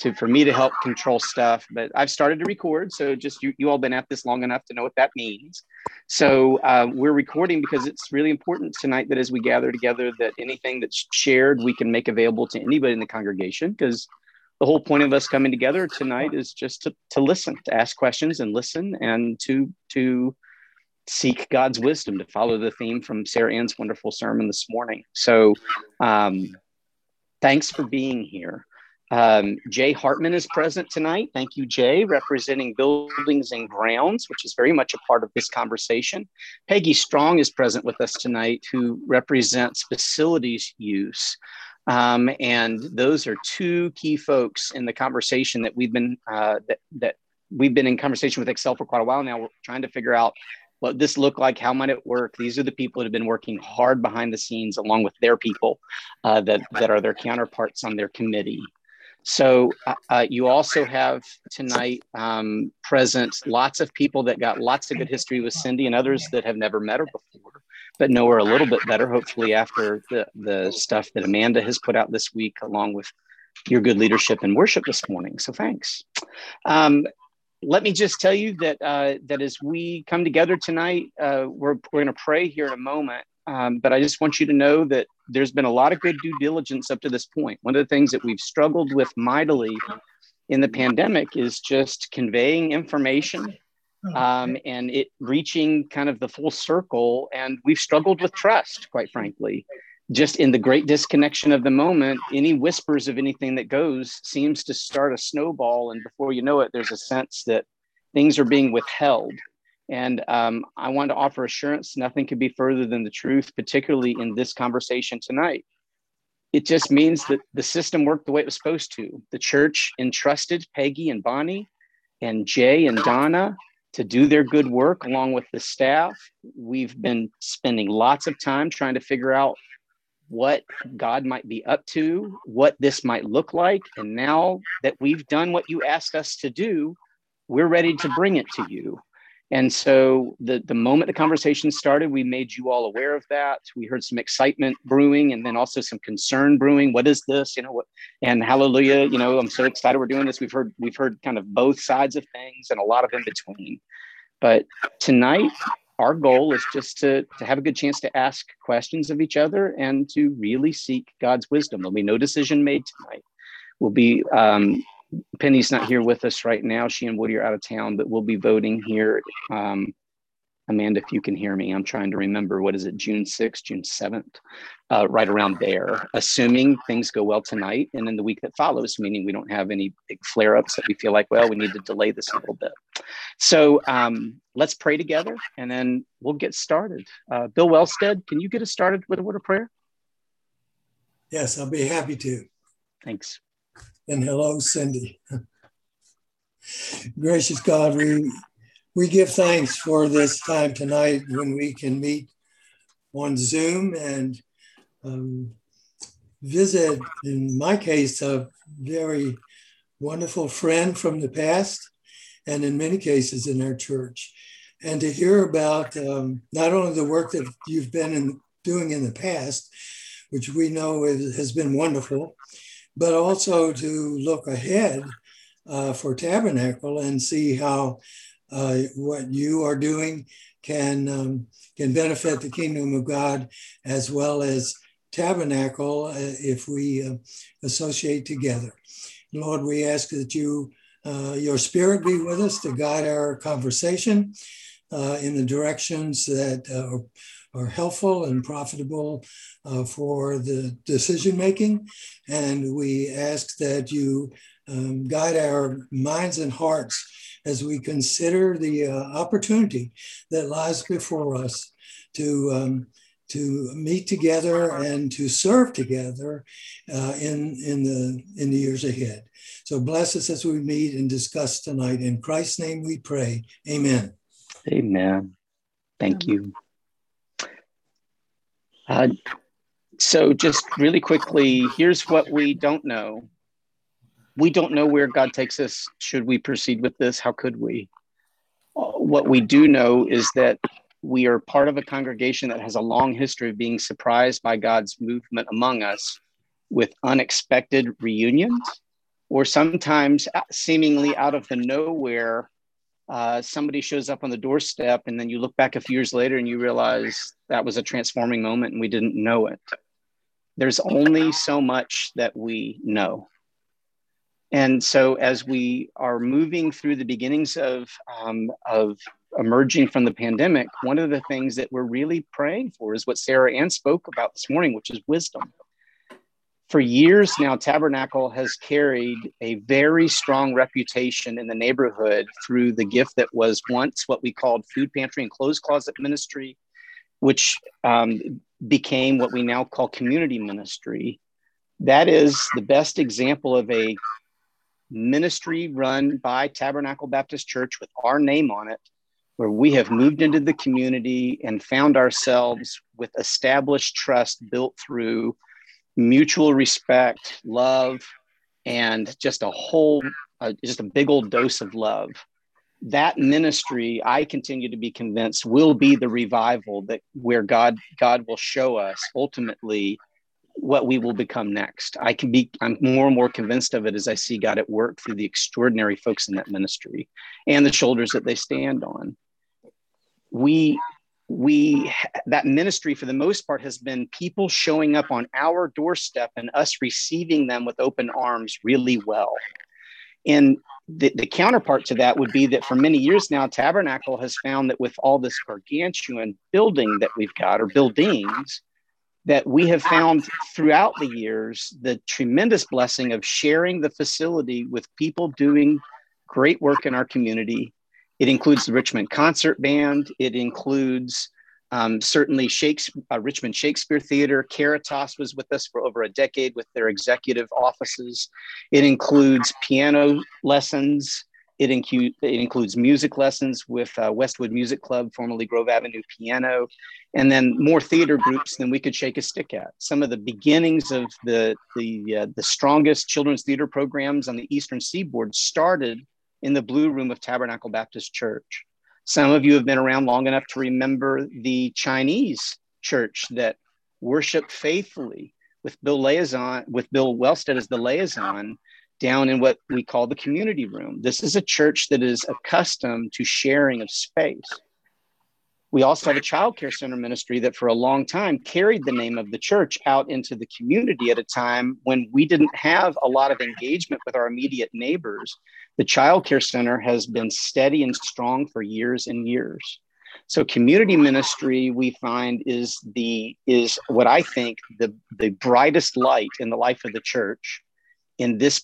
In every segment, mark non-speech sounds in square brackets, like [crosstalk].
to for me to help control stuff. But I've started to record, so just you you all been at this long enough to know what that means. So uh, we're recording because it's really important tonight that as we gather together, that anything that's shared we can make available to anybody in the congregation because the whole point of us coming together tonight is just to, to listen, to ask questions and listen, and to to seek God's wisdom to follow the theme from Sarah Ann's wonderful sermon this morning. So, um, thanks for being here. Um, Jay Hartman is present tonight. Thank you, Jay, representing buildings and grounds, which is very much a part of this conversation. Peggy Strong is present with us tonight, who represents facilities use. Um, and those are two key folks in the conversation that we've been uh, that, that we've been in conversation with Excel for quite a while now. We're trying to figure out what this look like how might it work these are the people that have been working hard behind the scenes along with their people uh, that, that are their counterparts on their committee so uh, uh, you also have tonight um, present lots of people that got lots of good history with Cindy and others that have never met her before, but know her a little bit better, hopefully after the, the stuff that Amanda has put out this week, along with your good leadership and worship this morning. So thanks. Um, let me just tell you that uh, that as we come together tonight, uh, we're, we're going to pray here in a moment. Um, but I just want you to know that there's been a lot of good due diligence up to this point. One of the things that we've struggled with mightily in the pandemic is just conveying information um, and it reaching kind of the full circle. And we've struggled with trust, quite frankly. Just in the great disconnection of the moment, any whispers of anything that goes seems to start a snowball. And before you know it, there's a sense that things are being withheld. And um, I want to offer assurance nothing could be further than the truth, particularly in this conversation tonight. It just means that the system worked the way it was supposed to. The church entrusted Peggy and Bonnie and Jay and Donna to do their good work along with the staff. We've been spending lots of time trying to figure out what God might be up to, what this might look like. And now that we've done what you asked us to do, we're ready to bring it to you. And so the, the moment the conversation started, we made you all aware of that. We heard some excitement brewing and then also some concern brewing. What is this? You know, what and hallelujah, you know, I'm so excited we're doing this. We've heard we've heard kind of both sides of things and a lot of in between. But tonight, our goal is just to, to have a good chance to ask questions of each other and to really seek God's wisdom. There'll be no decision made tonight. We'll be um, Penny's not here with us right now. She and Woody are out of town, but we'll be voting here. Um, Amanda, if you can hear me, I'm trying to remember what is it, June 6th, June 7th, uh, right around there, assuming things go well tonight and in the week that follows, meaning we don't have any big flare ups that we feel like, well, we need to delay this a little bit. So um, let's pray together and then we'll get started. Uh, Bill Wellstead, can you get us started with a word of prayer? Yes, I'll be happy to. Thanks and hello, Cindy. Gracious God, we, we give thanks for this time tonight when we can meet on Zoom and um, visit, in my case, a very wonderful friend from the past, and in many cases in our church. And to hear about um, not only the work that you've been in, doing in the past, which we know is, has been wonderful, but also to look ahead uh, for Tabernacle and see how uh, what you are doing can um, can benefit the kingdom of God as well as Tabernacle uh, if we uh, associate together. Lord, we ask that you uh, your Spirit be with us to guide our conversation uh, in the directions that are helpful and profitable uh, for the decision making. And we ask that you um, guide our minds and hearts as we consider the uh, opportunity that lies before us to. Um, to meet together and to serve together uh, in, in, the, in the years ahead. So bless us as we meet and discuss tonight. In Christ's name we pray. Amen. Amen. Thank you. Uh, so, just really quickly, here's what we don't know. We don't know where God takes us. Should we proceed with this? How could we? What we do know is that we are part of a congregation that has a long history of being surprised by God's movement among us with unexpected reunions or sometimes seemingly out of the nowhere, uh, somebody shows up on the doorstep, and then you look back a few years later and you realize that was a transforming moment and we didn't know it. There's only so much that we know. And so, as we are moving through the beginnings of, um, of emerging from the pandemic, one of the things that we're really praying for is what Sarah Ann spoke about this morning, which is wisdom. For years now, Tabernacle has carried a very strong reputation in the neighborhood through the gift that was once what we called food pantry and clothes closet ministry, which um, became what we now call community ministry. That is the best example of a ministry run by Tabernacle Baptist Church with our name on it, where we have moved into the community and found ourselves with established trust built through mutual respect, love, and just a whole, uh, just a big old dose of love. That ministry, I continue to be convinced, will be the revival that where God God will show us ultimately what we will become next. I can be, I'm more and more convinced of it as I see God at work through the extraordinary folks in that ministry and the shoulders that they stand on. We, we, that ministry for the most part has been people showing up on our doorstep and us receiving them with open arms really well. And the, the counterpart to that would be that for many years now, Tabernacle has found that with all this gargantuan building that we've got, or buildings, that we have found throughout the years the tremendous blessing of sharing the facility with people doing great work in our community. It includes the Richmond Concert Band. It includes um, certainly Shakespeare, uh, Richmond Shakespeare Theater. Caritas was with us for over a decade with their executive offices. It includes piano lessons. It, incu- it includes music lessons with uh, Westwood Music Club, formerly Grove Avenue Piano, and then more theater groups than we could shake a stick at. Some of the beginnings of the the uh, the strongest children's theater programs on the Eastern Seaboard started in the Blue Room of Tabernacle Baptist Church. Some of you have been around long enough to remember the Chinese church that worshiped faithfully with Bill liaison with Bill Wellstead as the liaison down in what we call the community room. This is a church that is accustomed to sharing of space. We also have a child care center ministry that for a long time carried the name of the church out into the community at a time when we didn't have a lot of engagement with our immediate neighbors. The child care center has been steady and strong for years and years. So community ministry we find is the is what I think the the brightest light in the life of the church in this,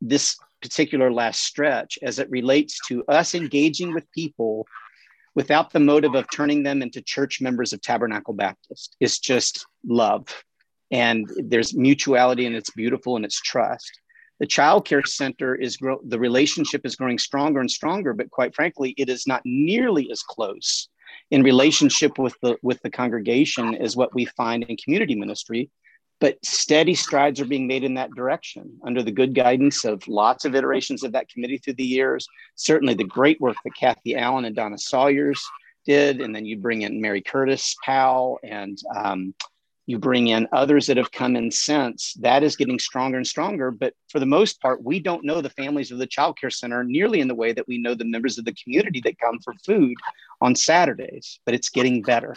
this particular last stretch as it relates to us engaging with people without the motive of turning them into church members of Tabernacle Baptist. It's just love. And there's mutuality and it's beautiful and it's trust. The child care center is grow the relationship is growing stronger and stronger, but quite frankly, it is not nearly as close in relationship with the with the congregation as what we find in community ministry but steady strides are being made in that direction under the good guidance of lots of iterations of that committee through the years. Certainly, the great work that Kathy Allen and Donna Sawyers did, and then you bring in Mary Curtis Powell, and um, you bring in others that have come in since. That is getting stronger and stronger. But for the most part, we don't know the families of the child care center nearly in the way that we know the members of the community that come for food on Saturdays. But it's getting better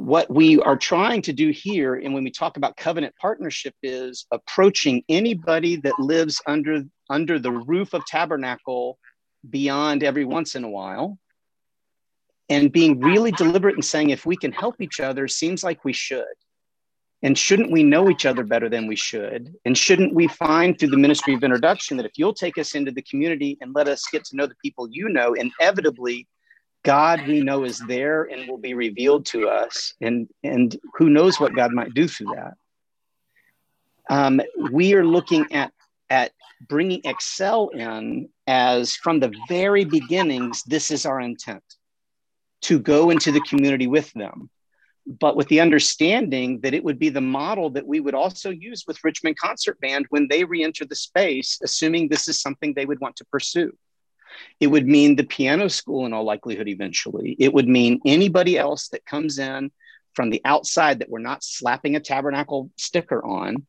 what we are trying to do here, and when we talk about covenant partnership, is approaching anybody that lives under under the roof of tabernacle beyond every once in a while, and being really deliberate in saying, if we can help each other, seems like we should. And shouldn't we know each other better than we should? And shouldn't we find through the ministry of introduction that if you'll take us into the community and let us get to know the people you know, inevitably God we know is there and will be revealed to us, and and who knows what God might do through that. Um, we are looking at at bringing Excel in as from the very beginnings. This is our intent to go into the community with them, but with the understanding that it would be the model that we would also use with Richmond Concert Band when they re-enter the space, assuming this is something they would want to pursue. It would mean the piano school in all likelihood eventually. It would mean anybody else that comes in from the outside that we're not slapping a tabernacle sticker on.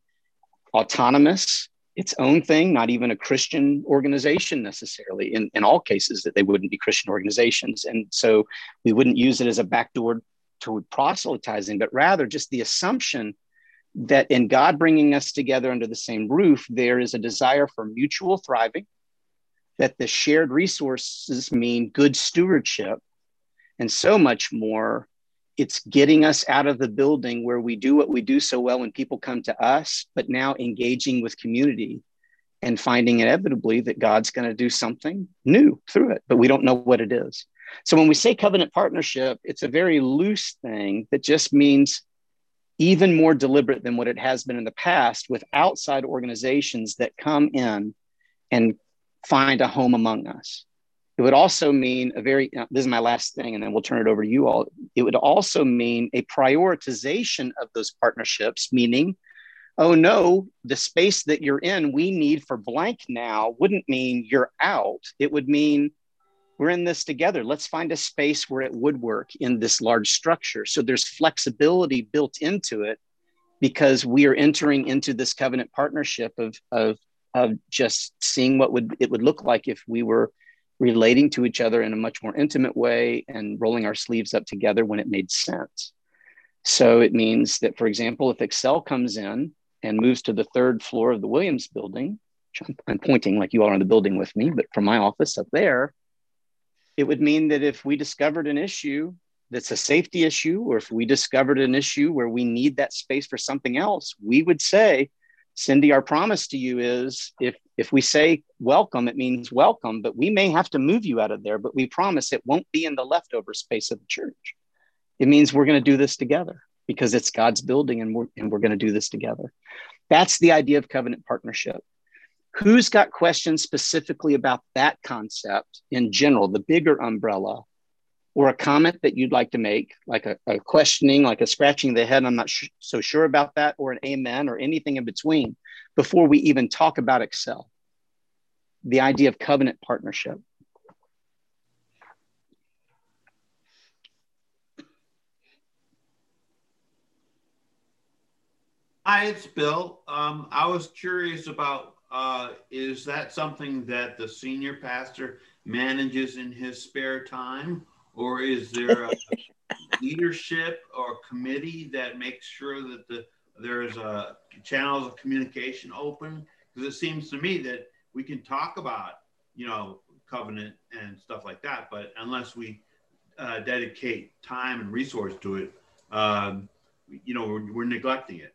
autonomous, its own thing, not even a Christian organization necessarily. In, in all cases, that they wouldn't be Christian organizations. And so we wouldn't use it as a backdoor toward proselytizing, but rather just the assumption that in God bringing us together under the same roof, there is a desire for mutual thriving, that the shared resources mean good stewardship, and so much more. It's getting us out of the building where we do what we do so well when people come to us, but now engaging with community and finding inevitably that God's going to do something new through it, but we don't know what it is. So when we say covenant partnership, it's a very loose thing that just means even more deliberate than what it has been in the past with outside organizations that come in and find a home among us. It would also mean a very, this is my last thing, and then we'll turn it over to you all. It would also mean a prioritization of those partnerships, meaning, oh no, the space that you're in, we need for blank now, wouldn't mean you're out. It would mean, we're in this together. Let's find a space where it would work in this large structure. So there's flexibility built into it because we are entering into this covenant partnership of, of, of just seeing what would it would look like if we were relating to each other in a much more intimate way and rolling our sleeves up together when it made sense. So it means that, for example, if Excel comes in and moves to the third floor of the Williams building, I'm pointing like you are in the building with me, but from my office up there, it would mean that if we discovered an issue that's a safety issue, or if we discovered an issue where we need that space for something else, we would say, Cindy, our promise to you is if if we say welcome, it means welcome, but we may have to move you out of there, but we promise it won't be in the leftover space of the church. It means we're going to do this together because it's God's building and we're, and we're going to do this together. That's the idea of covenant partnership. Who's got questions specifically about that concept in general, the bigger umbrella, or a comment that you'd like to make, like a, a questioning, like a scratching the head, I'm not sh- so sure about that, or an amen, or anything in between, before we even talk about Excel? The idea of covenant partnership. Hi, it's Bill. Um, I was curious about uh, is that something that the senior pastor manages in his spare time? Or is there a leadership or committee that makes sure that the there's a channels of communication open? Because it seems to me that we can talk about, you know, covenant and stuff like that, but unless we uh, dedicate time and resource to it, um, you know, we're, we're neglecting it.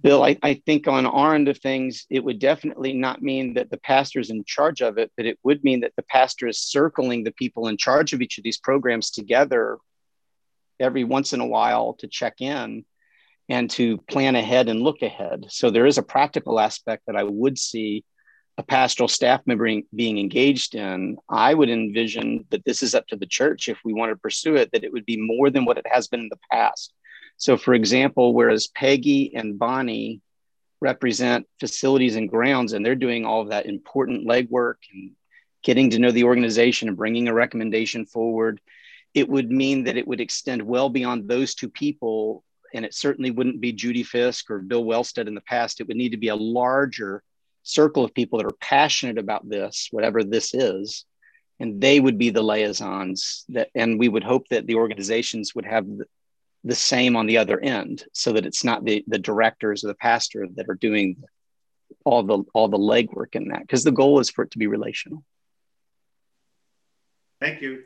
Bill, I, I think on our end of things, it would definitely not mean that the pastor is in charge of it, but it would mean that the pastor is circling the people in charge of each of these programs together every once in a while to check in and to plan ahead and look ahead. So there is a practical aspect that I would see a pastoral staff member being engaged in. I would envision that this is up to the church if we want to pursue it, that it would be more than what it has been in the past so, for example, whereas Peggy and Bonnie represent facilities and grounds, and they're doing all of that important legwork and getting to know the organization and bringing a recommendation forward, it would mean that it would extend well beyond those two people. And it certainly wouldn't be Judy Fisk or Bill Wellstead in the past. It would need to be a larger circle of people that are passionate about this, whatever this is. And they would be the liaisons that, and we would hope that the organizations would have the same on the other end so that it's not the, the directors or the pastor that are doing all the all the legwork in that because the goal is for it to be relational. Thank you.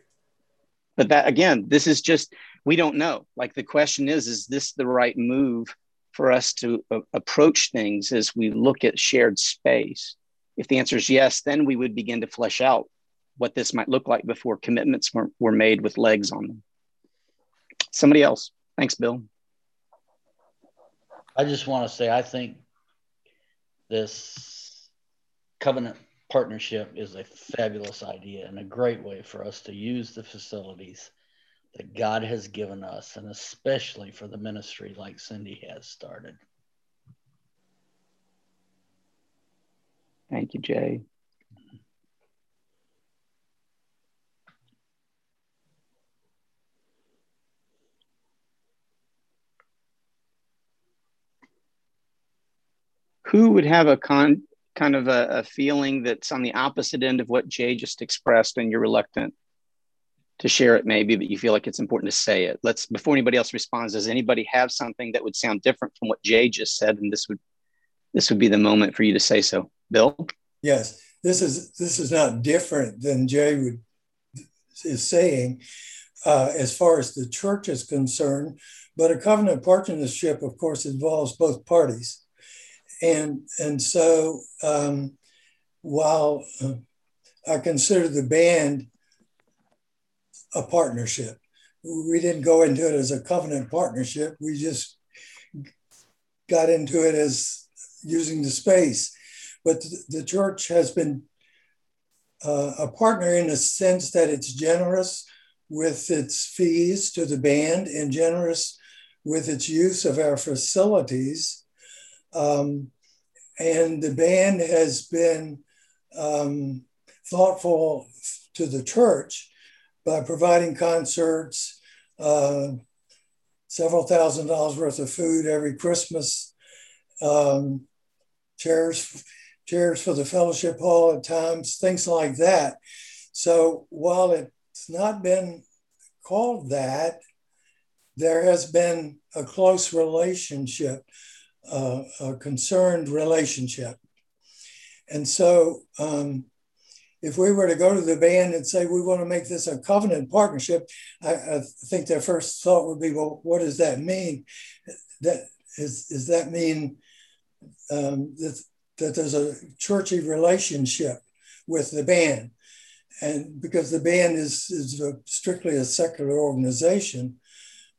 But that again this is just we don't know. Like the question is is this the right move for us to uh, approach things as we look at shared space? If the answer is yes then we would begin to flesh out what this might look like before commitments were, were made with legs on them. Somebody else Thanks, Bill. I just want to say I think this covenant partnership is a fabulous idea and a great way for us to use the facilities that God has given us, and especially for the ministry like Cindy has started. Thank you, Jay. Who would have a con kind of a, a feeling that's on the opposite end of what Jay just expressed, and you're reluctant to share it maybe but you feel like it's important to say it. Let's before anybody else responds does anybody have something that would sound different from what jay just said? And this would this would be the moment for you to say so. Bill? Yes. This is this is not different than jay would is saying uh, as far as the church is concerned but a covenant partnership of course involves both parties and and so um, while i consider the band a partnership. We didn't go into it as a covenant partnership. We just got into it as using the space. But the church has been uh, a partner in the sense that it's generous with its fees to the band and generous with its use of our facilities. Um, and the band has been um, thoughtful to the church by providing concerts, uh, several thousand dollars worth of food every Christmas, um, chairs, chairs for the fellowship hall at times, things like that. So while it's not been called that, there has been a close relationship, uh, a concerned relationship. And so um, if we were to go to the band and say we want to make this a covenant partnership, I, I, think their first thought would be, well, what does that mean? That is, does that mean um, that, that there's a churchy relationship with the band? And because the band is, is a, strictly a secular organization,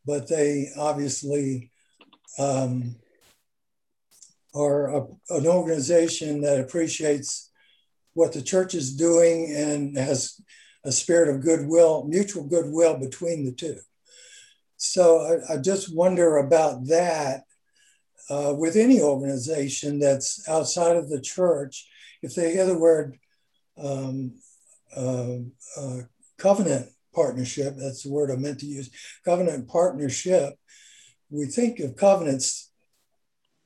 but they obviously um, are a, an organization that appreciates what the church is doing and has a spirit of goodwill, mutual goodwill between the two. So I, I just wonder about that uh, with any organization that's outside of the church. If they hear the word um, uh, uh, covenant partnership, that's the word I meant to use, covenant partnership, we think of covenants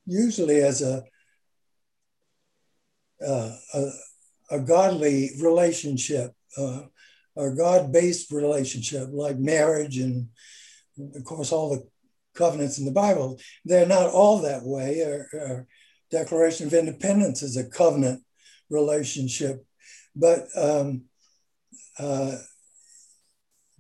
usually as a, uh, a, a godly relationship, uh, a God based relationship like marriage and, of course, all the covenants in the Bible. They're not all that way. Our, Declaration of Independence is a covenant relationship. But um, uh,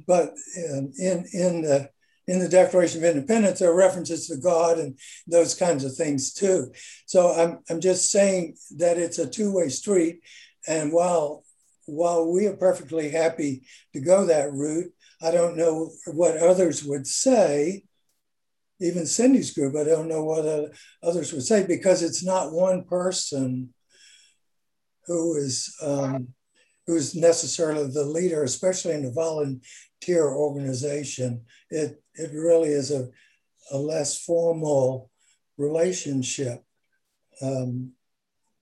but in, in the in the Declaration of Independence, there are references to God and those kinds of things too. So I'm, I'm just saying that it's a two way street. And while while we are perfectly happy to go that route, I don't know what others would say. Even Cindy's group, I don't know what others would say because it's not one person who is um, who's necessarily the leader, especially in a volunteer organization. It it really is a, a less formal relationship. Um,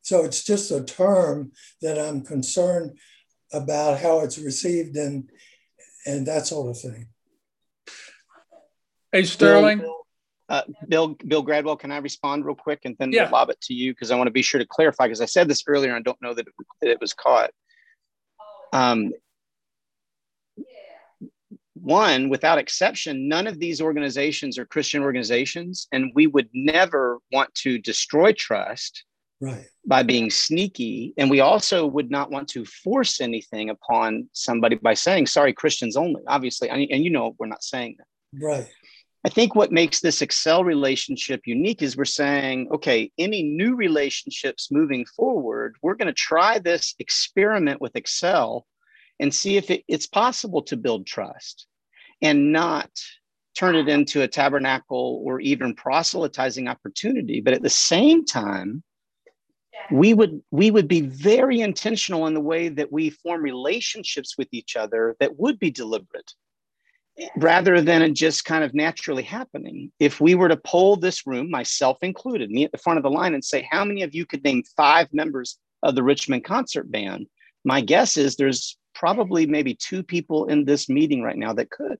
so it's just a term that I'm concerned about how it's received and and that sort of thing. Hey Sterling. Bill, uh, Bill, Bill Gradwell, can I respond real quick and then yeah. lob it to you because I want to be sure to clarify because I said this earlier and I don't know that it, that it was caught. Um, one, without exception, none of these organizations are Christian organizations, and we would never want to destroy trust right. by being sneaky. And we also would not want to force anything upon somebody by saying, sorry, Christians only, obviously. And, and you know, we're not saying that. Right. I think what makes this Excel relationship unique is we're saying, okay, any new relationships moving forward, we're going to try this experiment with Excel and see if it, it's possible to build trust and not turn it into a tabernacle or even proselytizing opportunity. But at the same time, we would we would be very intentional in the way that we form relationships with each other that would be deliberate rather than it just kind of naturally happening. If we were to poll this room myself included me at the front of the line and say how many of you could name five members of the richmond concert band? My guess is there's probably maybe two people in this meeting right now that could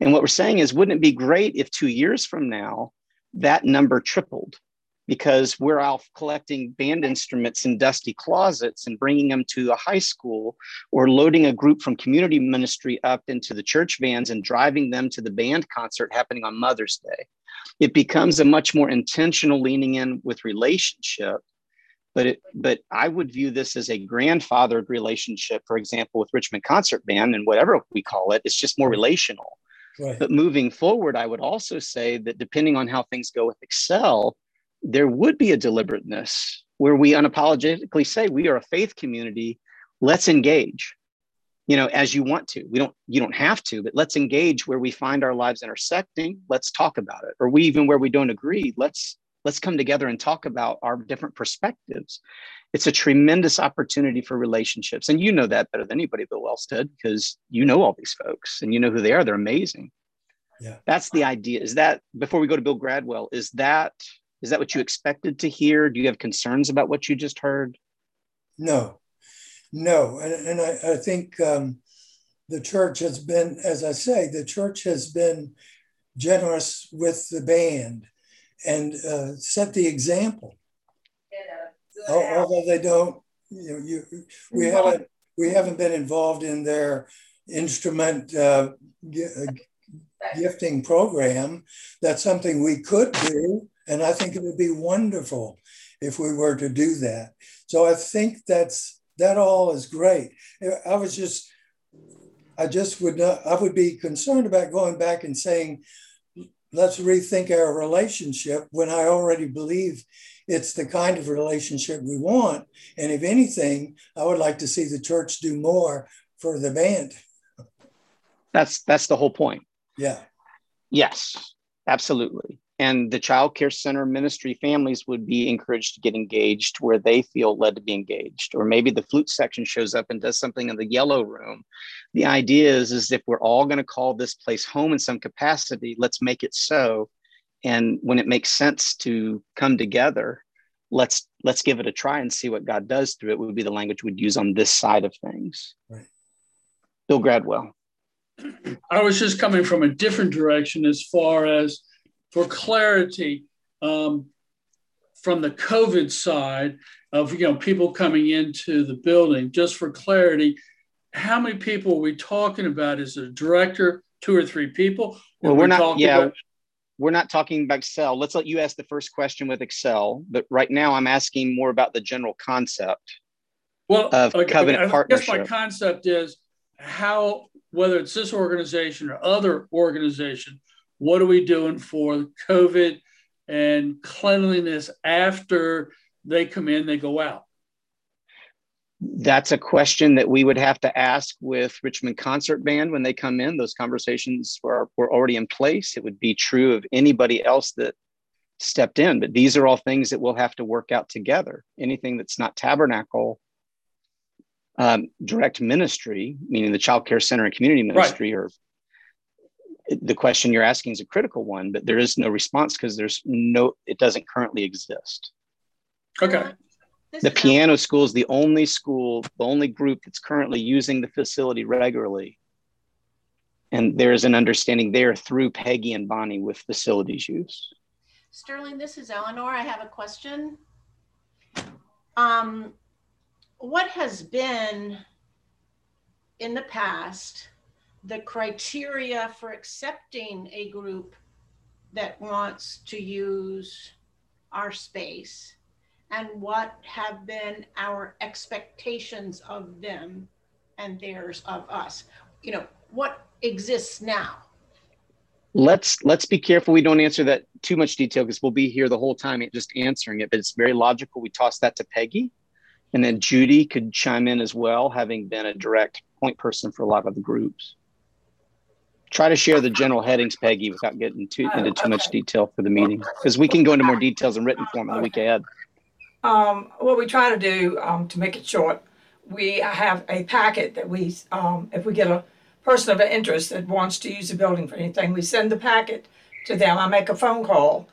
and what we're saying is wouldn't it be great if two years from now that number tripled because we're out collecting band instruments in dusty closets and bringing them to a high school or loading a group from community ministry up into the church vans and driving them to the band concert happening on Mother's Day. It becomes a much more intentional leaning in with relationship. But it, but I would view this as a grandfathered relationship, for example, with Richmond Concert Band and whatever we call it, it's just more relational. Right. But moving forward, I would also say that depending on how things go with Excel, there would be a deliberateness where we unapologetically say we are a faith community. Let's engage. You know as you want to. We don't you don't have to but let's engage where we find our lives intersecting. Let's talk about it. Or we even where we don't agree let's let's come together and talk about our different perspectives. It's a tremendous opportunity for relationships. And you know that better than anybody bill wellstead because you know all these folks and you know who they are. They're amazing. Yeah. That's the idea. Is that before we go to bill gradwell is that is that what you expected to hear? Do you have concerns about what you just heard? No, no. And, and I, I think um, the church has been, as I say, the church has been generous with the band and uh, set the example. Although they don't, you know, you, we haven't we haven't been involved in their instrument uh, uh gifting program. That's something we could do and I think it would be wonderful if we were to do that. So I think that's that all is great. I was just, I just would not, I would be concerned about going back and saying, let's rethink our relationship when I already believe it's the kind of relationship we want. And if anything, I would like to see the church do more for the band. That's that's the whole point. Yeah. Yes, absolutely and the child care center ministry families would be encouraged to get engaged where they feel led to be engaged. Or maybe the flute section shows up and does something in the yellow room. The idea is is if we're all going to call this place home in some capacity let's make it so. And when it makes sense to come together let's let's give it a try and see what god does through it would be the language we'd use on this side of things. Right. bill gradwell. [clears throat] I was just coming from a different direction as far as for clarity um, from the COVID side of you know people coming into the building, just for clarity, how many people are we talking about? Is it a director, two or three people? Well, we're not. Yeah, about- we're not talking about Excel. Let's let you ask the first question with Excel. But right now, I'm asking more about the general concept. Well, of okay, covenant I partnership. guess my concept is how whether it's this organization or other organization what are we doing for COVID and cleanliness after they come in, they go out? That's a question that we would have to ask with Richmond Concert Band when they come in. Those conversations were, were already in place. It would be true of anybody else that stepped in, but these are all things that we'll have to work out together. Anything that's not tabernacle um, direct ministry, meaning the child care center and community ministry, right. or the question you're asking is a critical one, but there is no response because there's no, it doesn't currently exist. Okay. The piano school is the only school, the only group that's currently using the facility regularly. And there is an understanding there through Peggy and Bonnie with facilities use. Sterling, this is Eleanor. I have a question. Um, what has been in the past the criteria for accepting a group that wants to use our space and what have been our expectations of them and theirs of us. You know what exists now? Let's let's be careful we don't answer that too much detail because we'll be here the whole time just answering it but it's very logical we toss that to peggy. And then judy could chime in as well having been a direct point person for a lot of the groups try to share the general headings, Peggy, without getting too into too much detail for the meeting, because we can go into more details in written form in the week ahead. Um, what we try to do um, to make it short, we have a packet that we, um, if we get a person of interest that wants to use the building for anything, we send the packet to them. I make a phone call,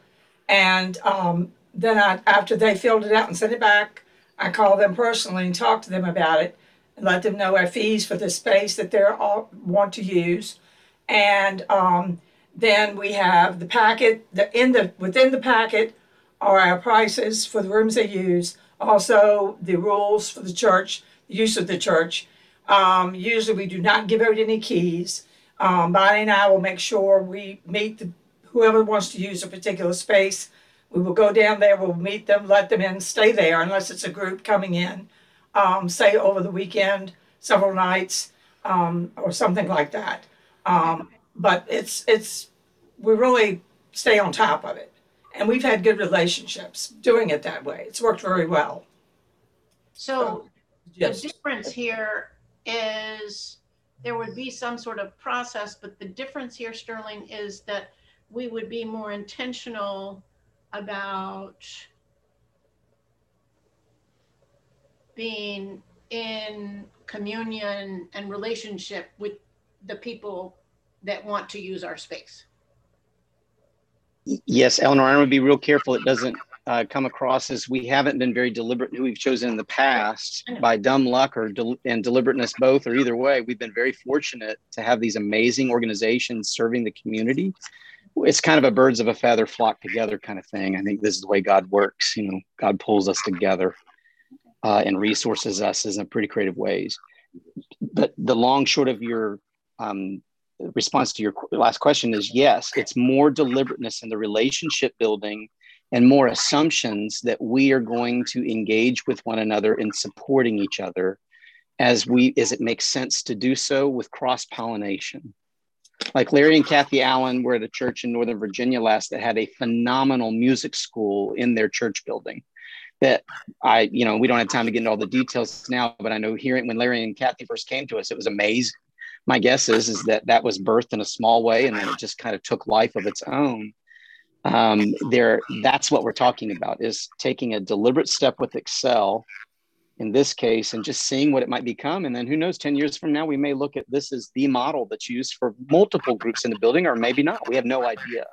and um, then I, after they filled it out and sent it back, I call them personally and talk to them about it and let them know our fees for the space that they all want to use and um, then we have the packet, the in the within the packet are our prices for the rooms they use, also the rules for the church, use of the church. Um, usually we do not give out any keys. Um, Bonnie and I will make sure we meet the, whoever wants to use a particular space. We will go down there, we'll meet them, let them in, stay there unless it's a group coming in. Um, say over the weekend, several nights, um, or something like that. Um, but it's, it's, we really stay on top of it. And we've had good relationships doing it that way. It's worked very well. So the Yes. difference here is there would be some sort of process, but the difference here, Sterling, is that we would be more intentional about being in communion and relationship with the people that want to use our space. Yes, Eleanor, I want to be real careful. It doesn't uh, come across as we haven't been very deliberate who we've chosen in the past by dumb luck or del- and deliberateness, both or either way. We've been very fortunate to have these amazing organizations serving the community. It's kind of a birds of a feather flock together kind of thing. I think this is the way God works. You know, God pulls us together uh, and resources us in pretty creative ways. But the long short of your um, response to your last question is yes, it's more deliberateness in the relationship building and more assumptions that we are going to engage with one another in supporting each other as we as it makes sense to do so with cross pollination. Like Larry and Kathy Allen were at a church in Northern Virginia last that had a phenomenal music school in their church building. That I, you know, we don't have time to get into all the details now, but I know hearing when Larry and Kathy first came to us, it was amazing my guess is is that that was birthed in a small way and then it just kind of took life of its own. Um, there that's what we're talking about is taking a deliberate step with excel in this case and just seeing what it might become. And then who knows 10 years from now we may look at this as the model that's used for multiple groups in the building or maybe not. We have no idea.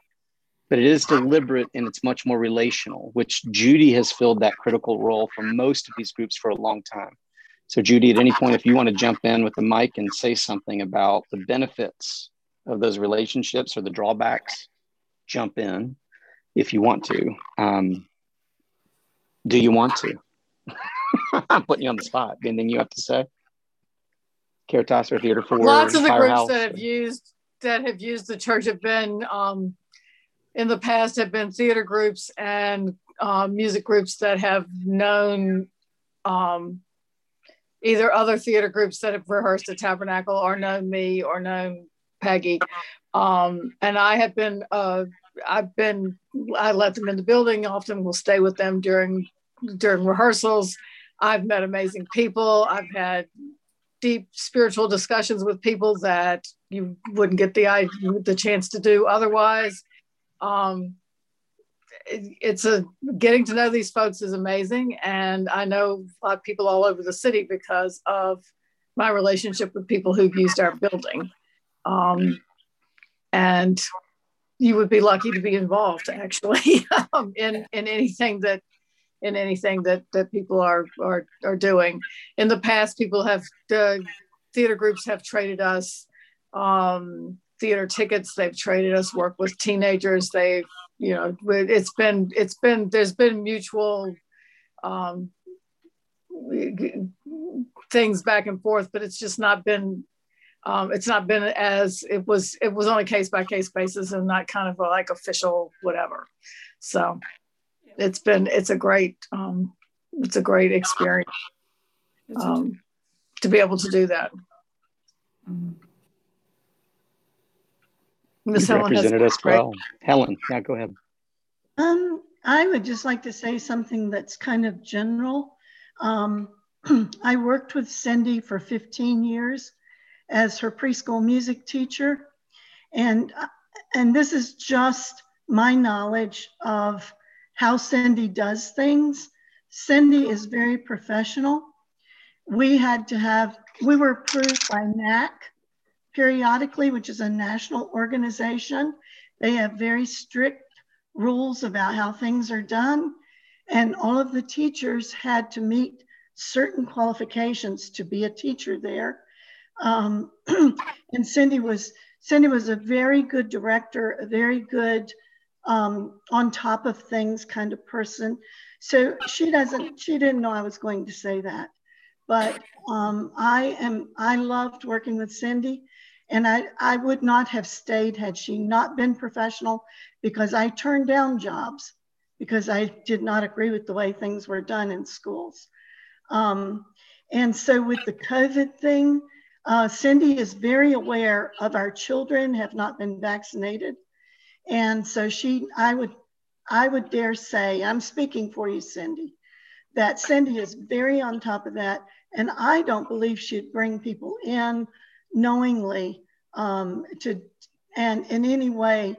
But it is deliberate and it's much more relational which judy has filled that critical role for most of these groups for a long time so, Judy, at any point, if you want to jump in with the mic and say something about the benefits of those relationships or the drawbacks, jump in if you want to. Um, do you want to? [laughs] I'm putting you on the spot. Anything you have to say? Caritas or Theater for Lots of the Firehouse? groups that have used that have used the church have been um, in the past have been theater groups and um, music groups that have known um, either other theater groups that have rehearsed at Tabernacle or known me or known Peggy. Um, and I have been, uh, I've been, I let them in the building. Often will stay with them during during rehearsals. I've met amazing people. I've had deep spiritual discussions with people that you wouldn't get the the chance to do otherwise. Um, it's a getting to know these folks is amazing, and I know a lot of people all over the city because of my relationship with people who've used our building. Um, and you would be lucky to be involved actually [laughs] um, in in anything that in anything that that people are are are doing. In the past, people have the theater groups have traded us um, theater tickets. They've traded us work with teenagers. They've you know it's been it's been there's been mutual um, things back and forth, but it's just not been um, it's not been as it was it was on a case by case basis and not kind of a, like official whatever. So it's been it's a great um, it's a great experience um, to be able to do that Miss Helen represented us great. well Helen yeah go ahead um, I would just like to say something that's kind of general um, [clears throat] I worked with Cindy for 15 years as her preschool music teacher. And, and this is just my knowledge of how Cindy does things. Cindy is very professional. We had to have, we were approved by NAC periodically, which is a national organization. They have very strict rules about how things are done. And all of the teachers had to meet certain qualifications to be a teacher there. Um, [clears throat] and Cindy was Cindy was a very good director, a very good um, on top of things kind of person. So she doesn't, she didn't know I was going to say that. But um, I am, I loved working with Cindy and I, I would not have stayed had she not been professional because I turned down jobs because I did not agree with the way things were done in schools. Um, and so with the COVID thing, uh, Cindy is very aware of our children have not been vaccinated. And so she, I would, I would dare say, I'm speaking for you, Cindy, that Cindy is very on top of that. And I don't believe she'd bring people in knowingly um, to, and in any way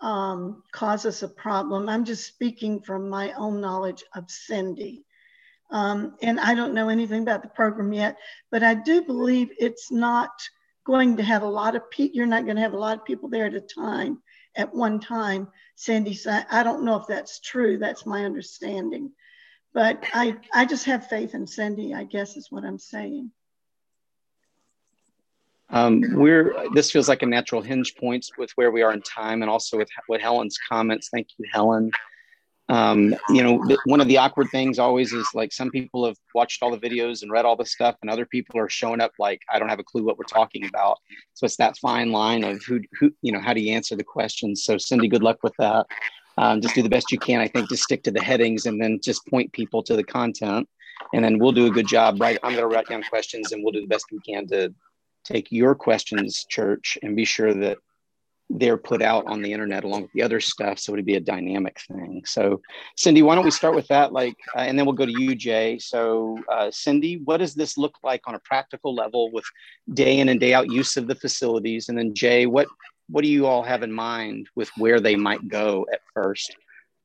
um, cause us a problem. I'm just speaking from my own knowledge of Cindy. Um, and I don't know anything about the program yet, but I do believe it's not going to have a lot of people, you're not going to have a lot of people there at a time, at one time. Sandy I don't know if that's true. That's my understanding. But I, I just have faith in Cindy, I guess is what I'm saying. Um, we're this feels like a natural hinge point with where we are in time and also with with Helen's comments. Thank you, Helen um, you know, one of the awkward things always is like some people have watched all the videos and read all the stuff, and other people are showing up like I don't have a clue what we're talking about. So it's that fine line of who, who, you know, how do you answer the questions? So Cindy, good luck with that. Um, just do the best you can. I think just stick to the headings and then just point people to the content, and then we'll do a good job. Right, I'm going to write down questions, and we'll do the best we can to take your questions, church, and be sure that they're put out on the internet along with the other stuff so it'd be a dynamic thing. So cindy why don't we start with that? Like uh, and then we'll go to you jay. So uh, cindy what does this look like on a practical level with day in and day out use of the facilities? And then jay what what do you all have in mind with where they might go at first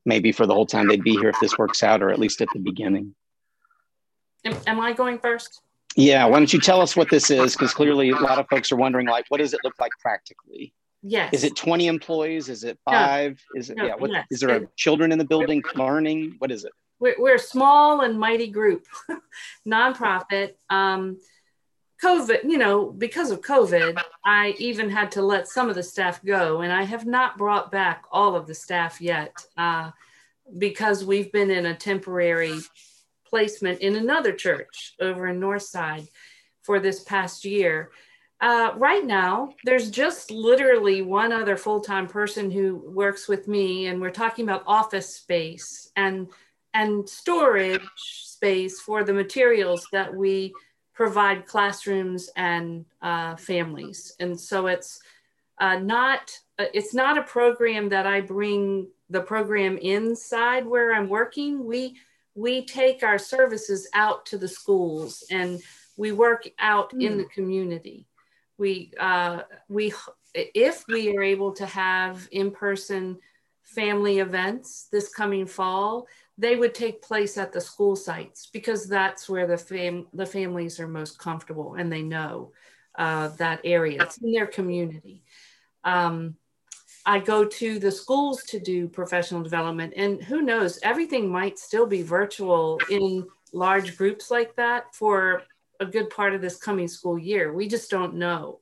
maybe for the whole time they'd be here if this works out or at least at the beginning? Am, am i going first yeah why don't you tell us what this is because clearly a lot of folks are wondering like what does it look like practically Yes. Is it 20 employees? Is it five? No. Is it, no, yeah. What, yes. Is there a children in the building learning? What is it? We're, we're a small and mighty group, [laughs] nonprofit. Um, COVID, you know, because of COVID, I even had to let some of the staff go, and I have not brought back all of the staff yet uh, because we've been in a temporary placement in another church over in Northside for this past year. Uh, right now, there's just literally one other full time person who works with me, and we're talking about office space and and storage space for the materials that we provide classrooms and uh, families. And so it's uh, not uh, it's not a program that I bring the program inside where I'm working. We we take our services out to the schools and we work out mm. in hmm. the community we uh, we if we are able to have in-person family events this coming fall they would take place at the school sites because that's where the fam- the families are most comfortable and they know uh, that area it's in their community um, i go to the schools to do professional development and who knows everything might still be virtual in large groups like that for a good part of this coming school year. We just don't know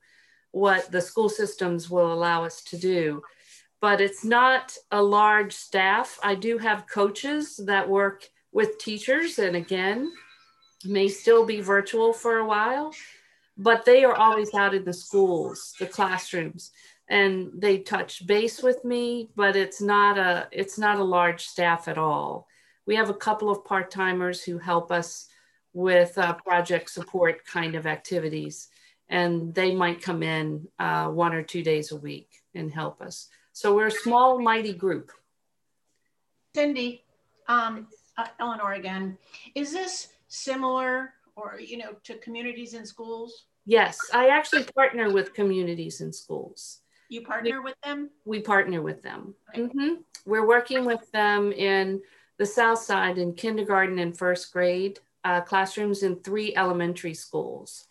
what the school systems will allow us to do. But it's not a large staff. I do have coaches that work with teachers, and again, may still be virtual for a while, but they are always out in the schools, the classrooms, and they touch base with me, but it's not a it's not a large staff at all. We have a couple of part-timers who help us with uh, project support kind of activities. And they might come in uh, one or two days a week and help us. So we're a small, mighty group. Cindy, um, uh, Eleanor again, is this similar or, you know, to communities and schools? Yes, I actually partner with communities and schools. You partner we, with them? We partner with them. Mm -hmm. We're working with them in the South Side in kindergarten and first grade uh, classrooms in three elementary schools.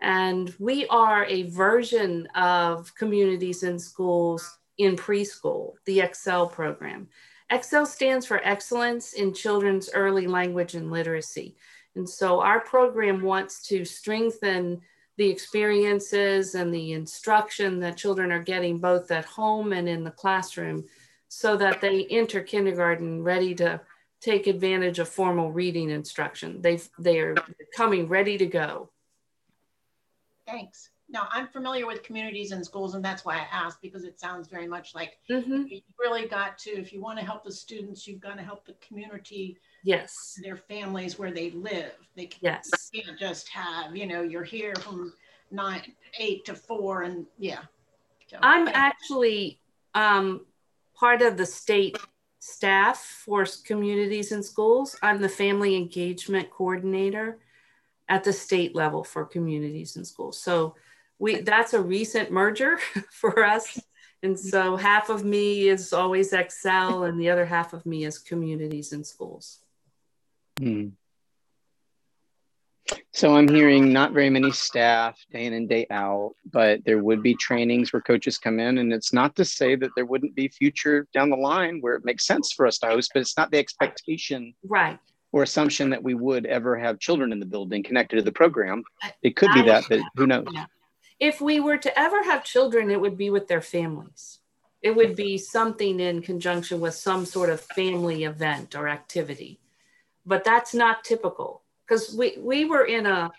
And we are a version of communities in schools in preschool, the Excel program. Excel stands for Excellence in Children's Early Language and Literacy. And so our program wants to strengthen the experiences and the instruction that children are getting both at home and in the classroom so that they enter kindergarten ready to take advantage of formal reading instruction. They've, they are coming ready to go. Thanks. Now, I'm familiar with communities and schools, and that's why I asked because it sounds very much like Mm-hmm. you really got to, if you want to help the students, you've got to help the community, Yes, their families where they live. They can't yes. you can't just have, you know, you're here from nine, eight to four, and yeah. So, I'm yeah. actually um, part of the state staff for communities and schools. I'm the family engagement coordinator at the state level for communities and schools. So we that's a recent merger [laughs] for us. And so half of me is always Excel and the other half of me is communities and schools. Hmm. So I'm hearing not very many staff day in and day out, but there would be trainings where coaches come in. And it's not to say that there wouldn't be future down the line where it makes sense for us to host, but it's not the expectation Right. or assumption that we would ever have children in the building connected to the program. It could be that, but who knows? If we were to ever have children, it would be with their families. It would be something in conjunction with some sort of family event or activity. But that's not typical because we, we were in a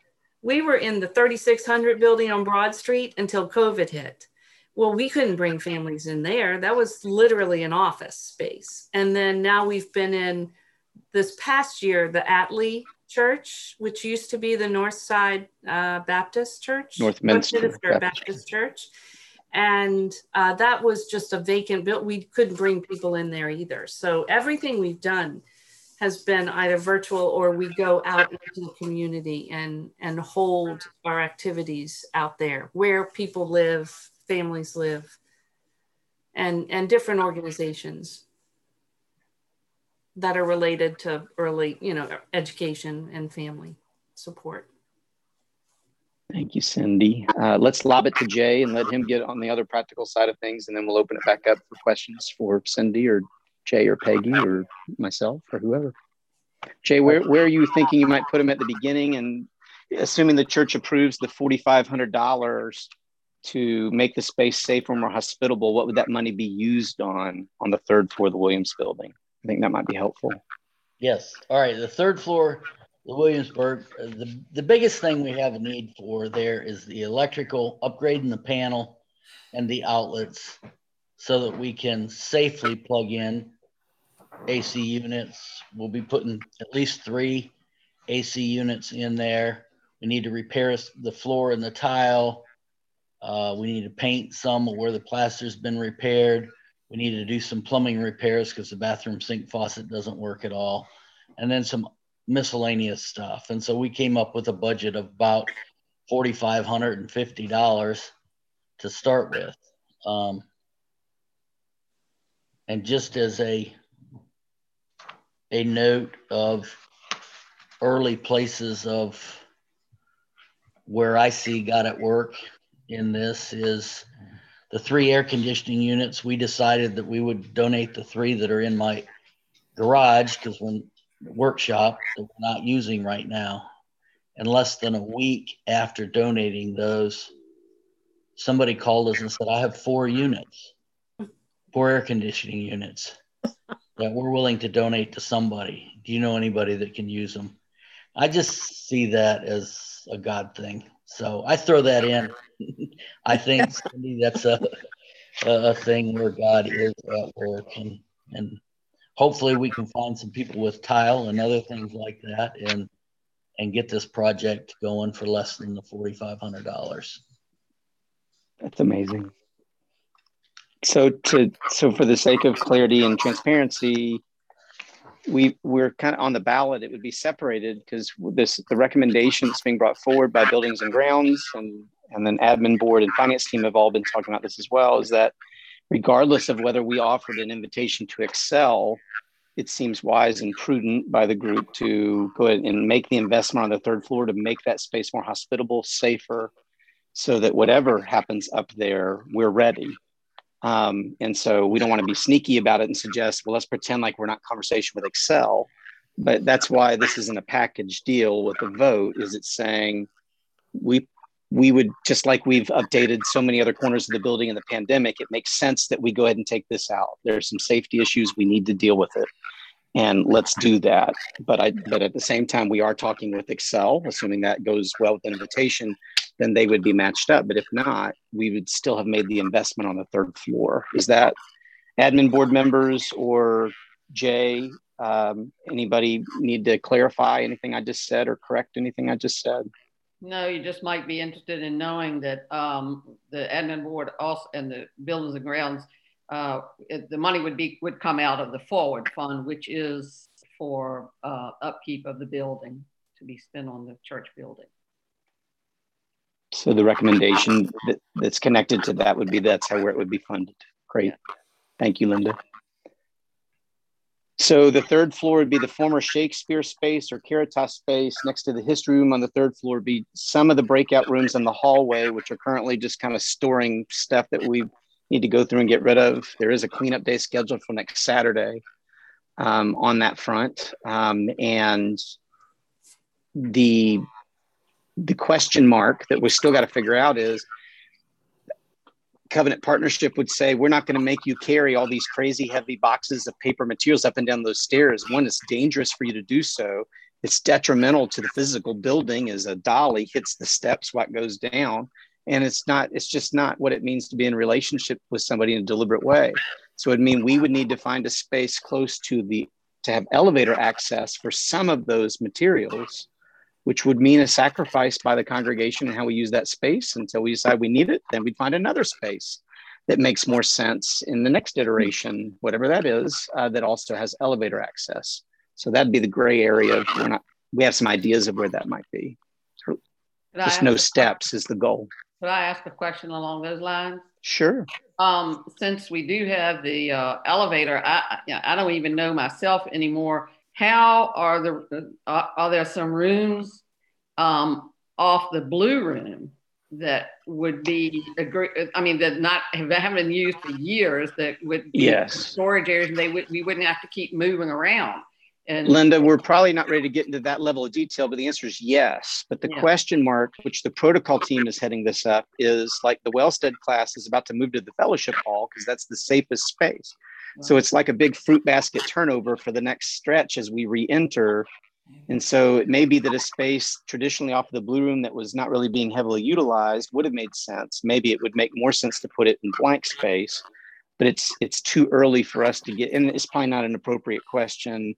we were in the 3600 building on Broad Street until COVID hit. Well, we couldn't bring families in there. That was literally an office space. And then now we've been in this past year, the Atlee Church, which used to be the North Side uh, Baptist Church, Northminster Baptist. Baptist. Church, and uh, that was just a vacant build. We couldn't bring people in there either. So everything we've done has been either virtual or we go out into the community and and hold our activities out there where people live, families live, and and different organizations that are related to early, you know, education and family support. Thank you, Cindy. Uh, let's lob it to Jay and let him get on the other practical side of things, and then we'll open it back up for questions for Cindy or Jay or Peggy or myself or whoever. Jay, where, where are you thinking you might put them at the beginning? And assuming the church approves the $4,500 to make the space safer, and more hospitable, what would that money be used on on the third floor of the Williams building? I think that might be helpful. Yes. All right. The third floor, the Williamsburg. The the biggest thing we have a need for there is the electrical upgrading the panel and the outlets so that we can safely plug in AC units. We'll be putting at least three AC units in there. We need to repair the floor and the tile. Uh, we need to paint some where the plaster's been repaired. We need to do some plumbing repairs because the bathroom sink faucet doesn't work at all. And then some miscellaneous stuff. And so we came up with a budget of about $4,550 to start with. Um, and just as a a note of early places of where I see God at work in this is the three air conditioning units. We decided that we would donate the three that are in my garage because when workshop that we're not using right now. And less than a week after donating those, somebody called us and said, I have four units, four air conditioning units that we're willing to donate to somebody. Do you know anybody that can use them? I just see that as a God thing. So I throw that in. [laughs] I think [laughs] Cindy, that's a, a thing where God is at work and, and hopefully we can find some people with tile and other things like that and and get this project going for less than the $4,500. That's amazing. So to so for the sake of clarity and transparency, we we're kind of on the ballot. It would be separated because this the recommendation that's being brought forward by buildings and grounds and and then admin board and finance team have all been talking about this as well. Is that regardless of whether we offered an invitation to excel, it seems wise and prudent by the group to go ahead and make the investment on the third floor to make that space more hospitable, safer, so that whatever happens up there, we're ready. Um, and so we don't want to be sneaky about it and suggest, well, let's pretend like we're not conversation with Excel. But that's why this isn't a package deal with a vote, is it's saying we we would just like we've updated so many other corners of the building in the pandemic, it makes sense that we go ahead and take this out. There's some safety issues. We need to deal with it. And let's do that. But I but at the same time, we are talking with Excel, assuming that goes well with the invitation, then they would be matched up. But if not, we would still have made the investment on the third floor. Is that admin board members or Jay? Um, anybody need to clarify anything I just said or correct anything I just said? No, you just might be interested in knowing that um, the admin board also and the buildings and grounds, uh, it, the money would be would come out of the forward fund, which is for uh, upkeep of the building to be spent on the church building. So the recommendation that, that's connected to that would be that's how where it would be funded. Great. Thank you, Linda. So the third floor would be the former Shakespeare space or Caritas space. Next to the history room on the third floor would be some of the breakout rooms in the hallway, which are currently just kind of storing stuff that we need to go through and get rid of. There is a cleanup day scheduled for next Saturday um, on that front. Um, and the the question mark that we still got to figure out is covenant partnership would say we're not going to make you carry all these crazy heavy boxes of paper materials up and down those stairs one it's dangerous for you to do so it's detrimental to the physical building as a dolly hits the steps what goes down and it's not it's just not what it means to be in relationship with somebody in a deliberate way so it would mean we would need to find a space close to the to have elevator access for some of those materials which would mean a sacrifice by the congregation and how we use that space until we decide we need it. Then we'd find another space that makes more sense in the next iteration, whatever that is, uh, that also has elevator access. So that'd be the gray area. Of, we're not, we have some ideas of where that might be. Just no steps is the goal. Could I ask a question along those lines? Sure. Um, since we do have the uh, elevator, I, I don't even know myself anymore how are the uh, are there some rooms um, off the blue room that would be a great i mean that not haven't been used for years that would be yes storage areas and they would we wouldn't have to keep moving around and linda we're probably not ready to get into that level of detail but the answer is yes but the yeah. question mark which the protocol team is heading this up is like the wellstead class is about to move to the fellowship hall because that's the safest space so it's like a big fruit basket turnover for the next stretch as we re-enter. And so it may be that a space traditionally off of the blue room that was not really being heavily utilized would have made sense. Maybe it would make more sense to put it in blank space, but it's it's too early for us to get. And it's probably not an appropriate question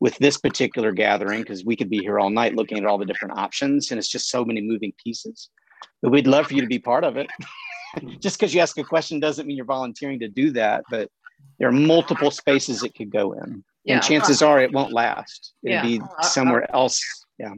with this particular gathering because we could be here all night looking at all the different options, and it's just so many moving pieces. But we'd love for you to be part of it. [laughs] just because you ask a question doesn't mean you're volunteering to do that, but there are multiple spaces it could go in. Yeah. And chances are it won't last. It'd yeah. be somewhere else. Yeah.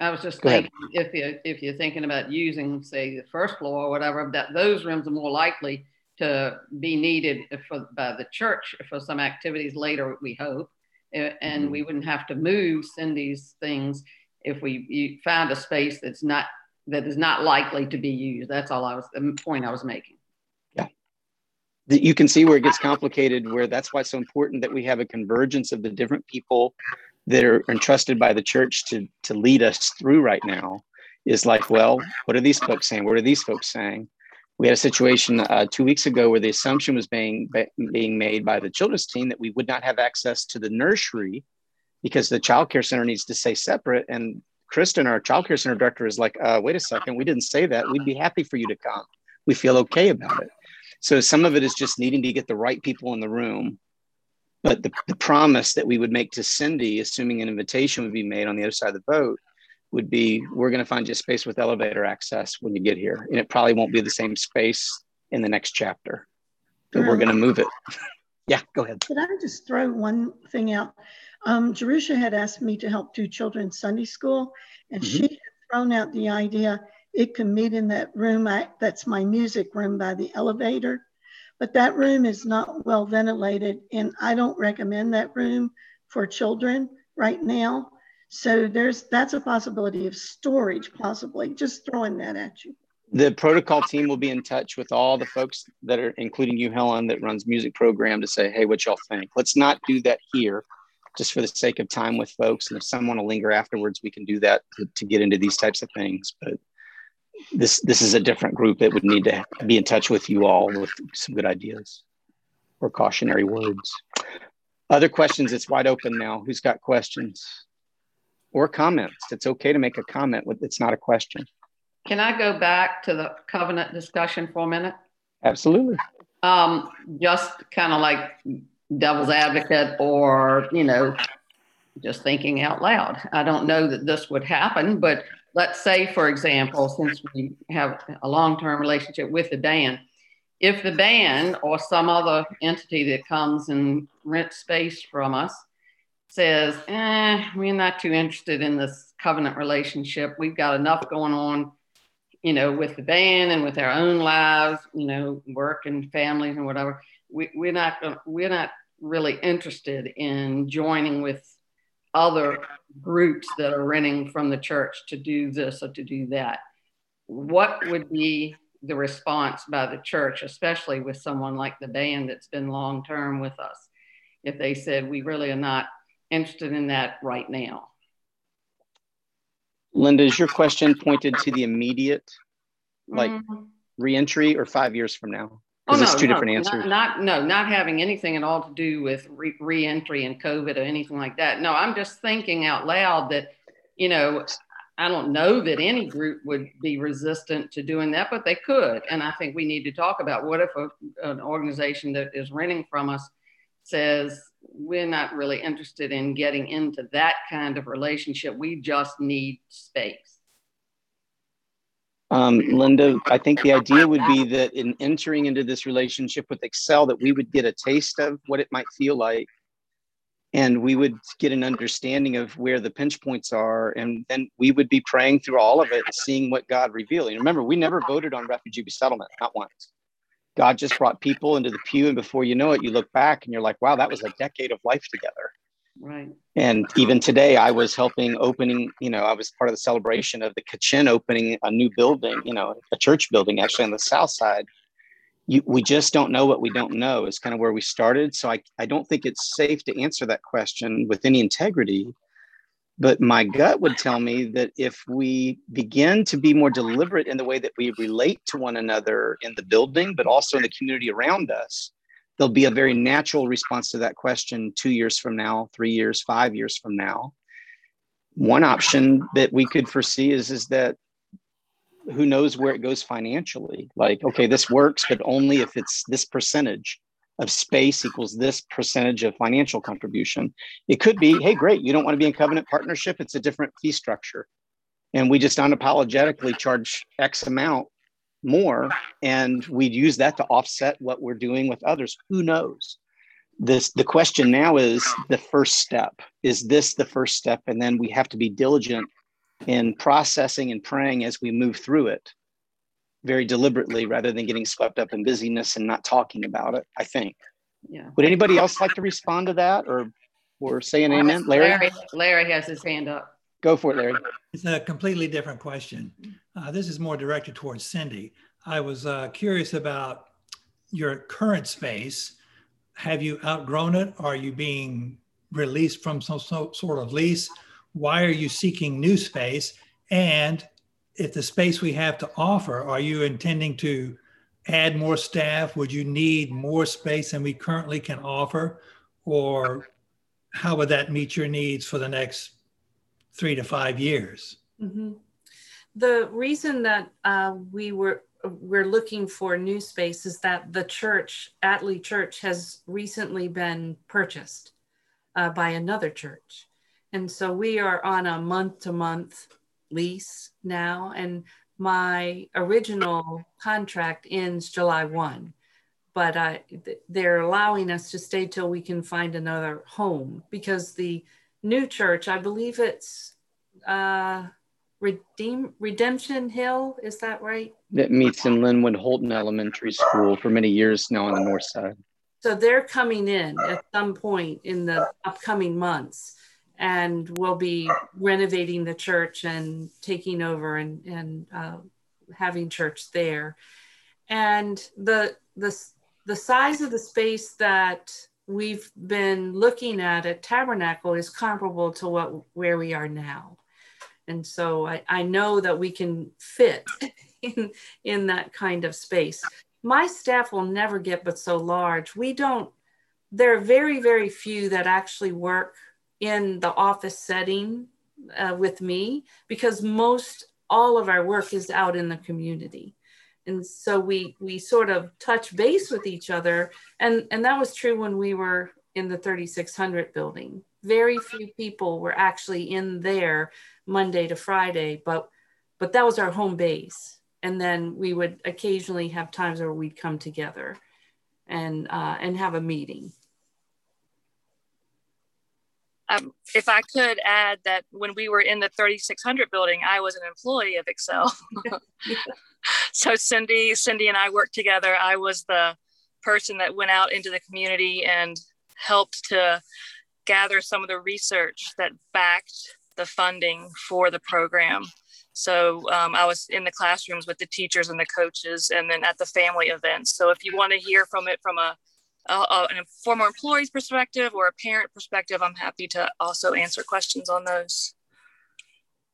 I was just go thinking ahead. if you if you're thinking about using say the first floor or whatever, that those rooms are more likely to be needed for by the church for some activities later. We hope, and mm-hmm. we wouldn't have to move Cindy's things if we found a space that's not that is not likely to be used. That's all I was the point I was making Yeah, you can see where it gets complicated where that's why it's so important that we have a convergence of the different people that are entrusted by the church to to lead us through right now is like well what are these folks saying what are these folks saying we had a situation uh, two weeks ago where the assumption was being being made by the children's team that we would not have access to the nursery because the child care center needs to stay separate. And kristen our child care center director is like uh, wait a second we didn't say that. We'd be happy for you to come. We feel okay about it. So some of it is just needing to get the right people in the room. But the, the promise that we would make to Cindy, assuming an invitation would be made on the other side of the boat, would be we're going to find you a space with elevator access when you get here. And it probably won't be the same space in the next chapter, but we're going to move it. [laughs] yeah, go ahead. Could I just throw one thing out? Um, Jerusha had asked me to help do children's Sunday school, and mm-hmm. she had thrown out the idea it can meet in that room. I, that's my music room by the elevator. But that room is not well ventilated, and I don't recommend that room for children right now. So there's that's a possibility of storage, possibly. Just throwing that at you. The protocol team will be in touch with all the folks that are, including you, Helen, that runs music program to say, hey, what y'all think? Let's not do that here just for the sake of time with folks. And if someone will linger afterwards, we can do that to, to get into these types of things. But this this is a different group that would need to be in touch with you all with some good ideas or cautionary words. Other questions, it's wide open now. Who's got questions or comments? It's okay to make a comment with it's not a question. Can I go back to the covenant discussion for a minute? Absolutely. Um, just kind of like devil's advocate or, you know, just thinking out loud. I don't know that this would happen, but let's say, for example, since we have a long term relationship with the band, if the band or some other entity that comes and rents space from us says, eh, we're not too interested in this covenant relationship, we've got enough going on. You know, with the band and with our own lives, you know, work and families and whatever, we, we're not gonna, we're not really interested in joining with other groups that are renting from the church to do this or to do that. What would be the response by the church, especially with someone like the band that's been long term with us, if they said, we really are not interested in that right now? Linda, is your question pointed to the immediate, like mm-hmm. reentry, or five years from now? Because oh, no, it's two no, different answers. Not, not, no, not having anything at all to do with re- reentry and COVID or anything like that. No, I'm just thinking out loud that, you know, I don't know that any group would be resistant to doing that, but they could. And I think we need to talk about what if a, an organization that is renting from us says, we're not really interested in getting into that kind of relationship. We just need space. Um, Linda, I think the idea would be that in entering into this relationship with Excel, that we would get a taste of what it might feel like, and we would get an understanding of where the pinch points are, and then we would be praying through all of it, seeing what God revealed. And remember, we never voted on refugee resettlement, not once. God just brought people into the pew, and before you know it, you look back and you're like, "Wow, that was a decade of life together." Right. And even today, I was helping opening, you know, I was part of the celebration of the Kachin opening a new building, you know, a church building actually on the south side. You, we just don't know what we don't know is kind of where we started. So I, I don't think it's safe to answer that question with any integrity. But my gut would tell me that if we begin to be more deliberate in the way that we relate to one another in the building, but also in the community around us, there'll be a very natural response to that question two years from now, three years, five years from now. One option that we could foresee is, is that who knows where it goes financially? Like, okay, this works, but only if it's this percentage of space equals this percentage of financial contribution. It could be, hey, great, you don't want to be in covenant partnership, it's a different fee structure. And we just unapologetically charge X amount more and we'd use that to offset what we're doing with others. Who knows? This the question now is the first step. Is this the first step? And then we have to be diligent in processing and praying as we move through it very deliberately rather than getting swept up in busyness and not talking about it i think yeah would anybody else like to respond to that or or say an amen larry larry, larry has his hand up Go for it, Larry. It's a completely different question. Uh, this is more directed towards Cindy. I was uh, curious about your current space. Have you outgrown it? Are you being released from some sort of lease? Why are you seeking new space? And if the space we have to offer, are you intending to add more staff? Would you need more space than we currently can offer? Or how would that meet your needs for the next three to five years. Mm-hmm. The reason that uh, we were we're looking for new space is that the church, Atlee Church, has recently been purchased uh, by another church, and so we are on a month-to-month lease now. And my original contract ends July one, but I, they're allowing us to stay till we can find another home because the new church. I believe it's uh, Redeem Redemption Hill. Is that right? That meets in Linwood Holton Elementary School for many years now on the north side. So they're coming in at some point in the upcoming months, and we'll be renovating the church and taking over and and uh, having church there. And the the the size of the space that we've been looking at at Tabernacle is comparable to what where we are now. And so I, I know that we can fit [laughs] in, in that kind of space. My staff will never get but so large. We don't, there are very, very few that actually work in the office setting uh, with me because most all of our work is out in the community. And so we we sort of touch base with each other. And and that was true when we were in the 3600 building. Very few people were actually in there monday to friday but but that was our home base. And then we would occasionally have times where we'd come together and uh, and have a meeting um, if I could add that when we were in the 3600 building, I was an employee of Excel. [laughs] so Cindy, Cindy and I worked together. I was the person that went out into the community and helped to gather some of the research that backed the funding for the program. So um, I was in the classrooms with the teachers and the coaches, and then at the family events. So if you want to hear from it from a uh, a former employee's perspective or a parent perspective, I'm happy to also answer questions on those.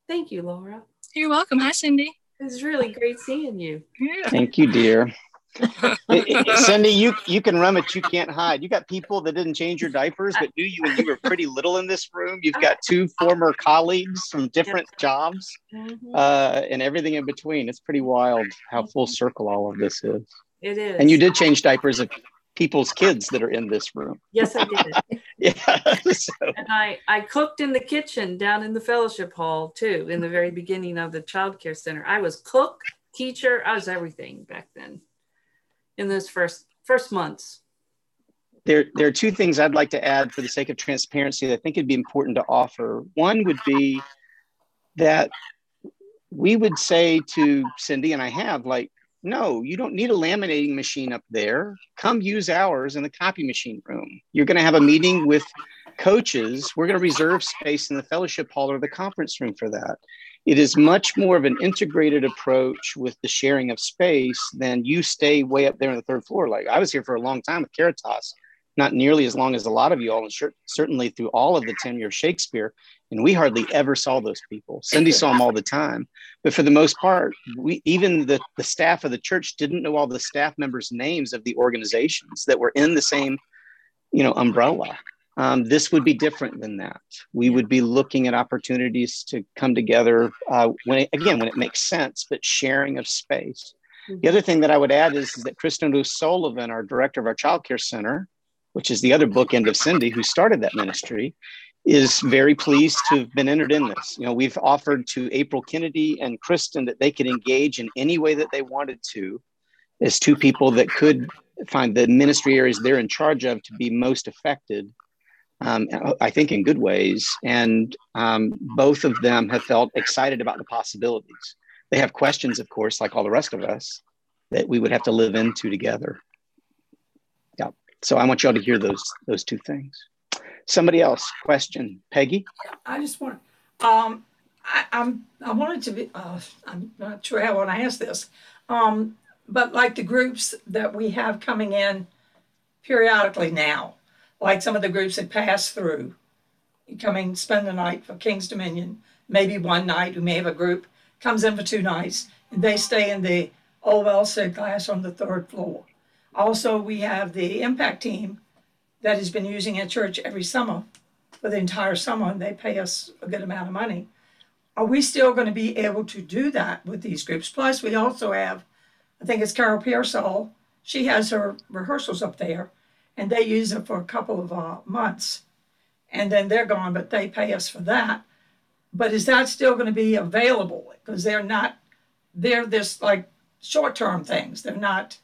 Thank you, Laura. You're welcome. Hi, Cindy. It's really great seeing you. Yeah. Thank you, dear. [laughs] Cindy, you you can run it, you can't hide. You got people that didn't change your diapers, but knew you when you were pretty little in this room. You've got two former colleagues from different jobs, mm-hmm. uh, and everything in between. It's pretty wild how full circle all of this is. It is. And you did change diapers people's kids that are in this room. [laughs] Yes, I did. [laughs] yeah. So. And I, I cooked in the kitchen down in the fellowship hall too, in the very beginning of the child care center. I was cook, teacher, I was everything back then in those first first months. There, there are two things I'd like to add for the sake of transparency that I think it'd be important to offer. One would be that we would say to Cindy, and I have, like, no, you don't need a laminating machine up there. Come use ours in the copy machine room. You're going to have a meeting with coaches. We're going to reserve space in the fellowship hall or the conference room for that. It is much more of an integrated approach with the sharing of space than you stay way up there on the third floor. Like I was here for a long time with Caritas, not nearly as long as a lot of you all, and certainly through all of the tenure of Shakespeare. And we hardly ever saw those people. Cindy saw them all the time. But for the most part, we even the, the staff of the church didn't know all the staff members' names of the organizations that were in the same, you know, umbrella. Um, this would be different than that. We would be looking at opportunities to come together uh, when, it, again, when it makes sense, but sharing of space. The other thing that I would add is, is that Kristen O'Sullivan, our director of our child care center, which is the other bookend of Cindy, who started that ministry, is very pleased to have been entered in this. You know, we've offered to April Kennedy and Kristen that they could engage in any way that they wanted to as two people that could find the ministry areas they're in charge of to be most affected. Um, I think in good ways. And um, both of them have felt excited about the possibilities. They have questions, of course, like all the rest of us, that we would have to live into together. Yeah. So I want y'all to hear those those two things. Somebody else, question, Peggy. I just want, um, I, I'm, I wanted to be, uh, I'm not sure how I want to ask this, um, but like the groups that we have coming in periodically now, like some of the groups that pass through, coming spend the night for King's Dominion, maybe one night, we may have a group comes in for two nights, and they stay in the Olwell Said class on the third floor. Also, we have the impact team that has been using a church every summer for the entire summer, and they pay us a good amount of money. Are we still going to be able to do that with these groups? Plus, we also have, I think it's Carol Pearsall. She has her rehearsals up there, and they use it for a couple of uh, months, and then they're gone. But they pay us for that. But is that still going to be available? Because they're not, they're this like short-term things. They're not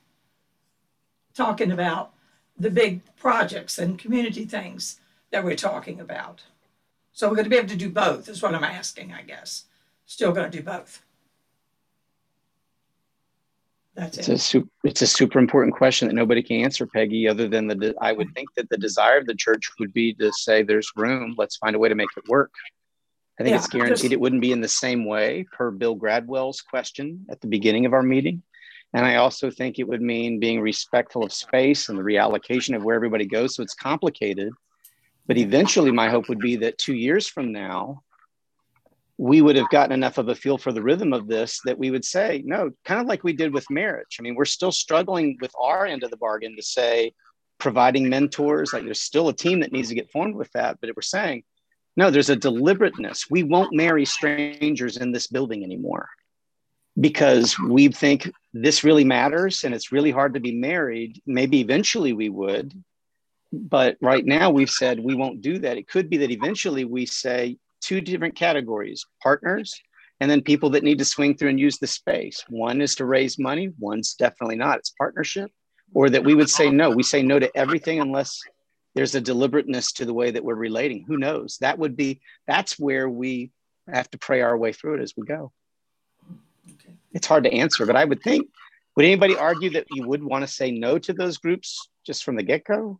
talking about the big projects and community things that we're talking about. So we're going to be able to do both, is what I'm asking, I guess. Still going to do both. That's it's it. A super, it's a super important question that nobody can answer, Peggy, other than the, I would think that the desire of the church would be to say there's room, let's find a way to make it work. I think yeah, it's guaranteed just, it wouldn't be in the same way per Bill Gradwell's question at the beginning of our meeting. And I also think it would mean being respectful of space and the reallocation of where everybody goes. So it's complicated. But eventually, my hope would be that two years from now, we would have gotten enough of a feel for the rhythm of this that we would say, no, kind of like we did with marriage. I mean, we're still struggling with our end of the bargain to say, providing mentors, like there's still a team that needs to get formed with that. But we're saying, no, there's a deliberateness. We won't marry strangers in this building anymore because we think this really matters and it's really hard to be married. Maybe eventually we would. But right now we've said we won't do that. It could be that eventually we say two different categories partners and then people that need to swing through and use the space. One is to raise money, one's definitely not. It's partnership. Or that we would say no, we say no to everything unless there's a deliberateness to the way that we're relating. Who knows? That would be, that's where we have to pray our way through it as we go. Okay. It's hard to answer, but I would think, would anybody argue that you would want to say no to those groups just from the get go?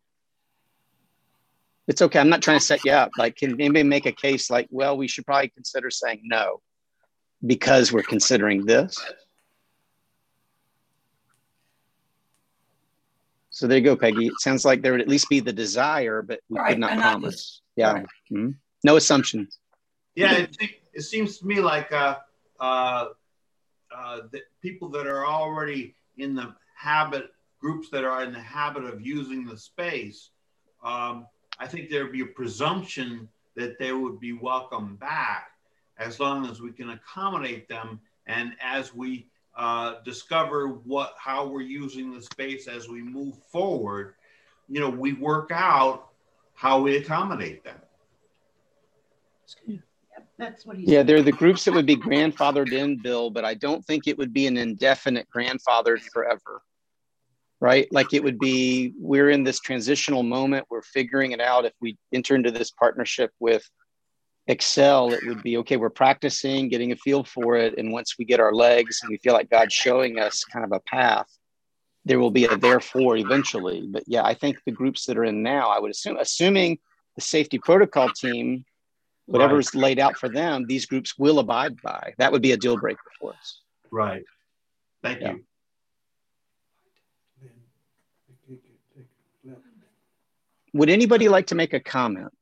It's okay. I'm not trying to set you up. Like, can anybody make a case like, well, we should probably consider saying no because we're considering this? So there you go, Peggy. It sounds like there would at least be the desire, but we right. could not and promise. yeah. Right. Mm-hmm. No assumptions. Yeah, it, it, seems to me like uh, uh, uh, the people that are already in the habit, groups that are in the habit of using the space, um, I think there would be a presumption that they would be welcome back as long as we can accommodate them and as we uh, discover what how we're using the space as we move forward you know we work out how we accommodate them that's what he yeah they're the groups that would be grandfathered in bill but i don't think it would be an indefinite grandfathered forever right? Like it would be we're in this transitional moment. We're figuring it out. If we enter into this partnership with excel it would be okay we're practicing getting a feel for it. And once we get our legs and we feel like god's showing us kind of a path there will be a therefore eventually. But yeah i think the groups that are in now i would assume assuming the safety protocol team whatever's right. laid out for them these groups will abide by that would be a deal breaker for us right thank yeah. you would anybody like to make a comment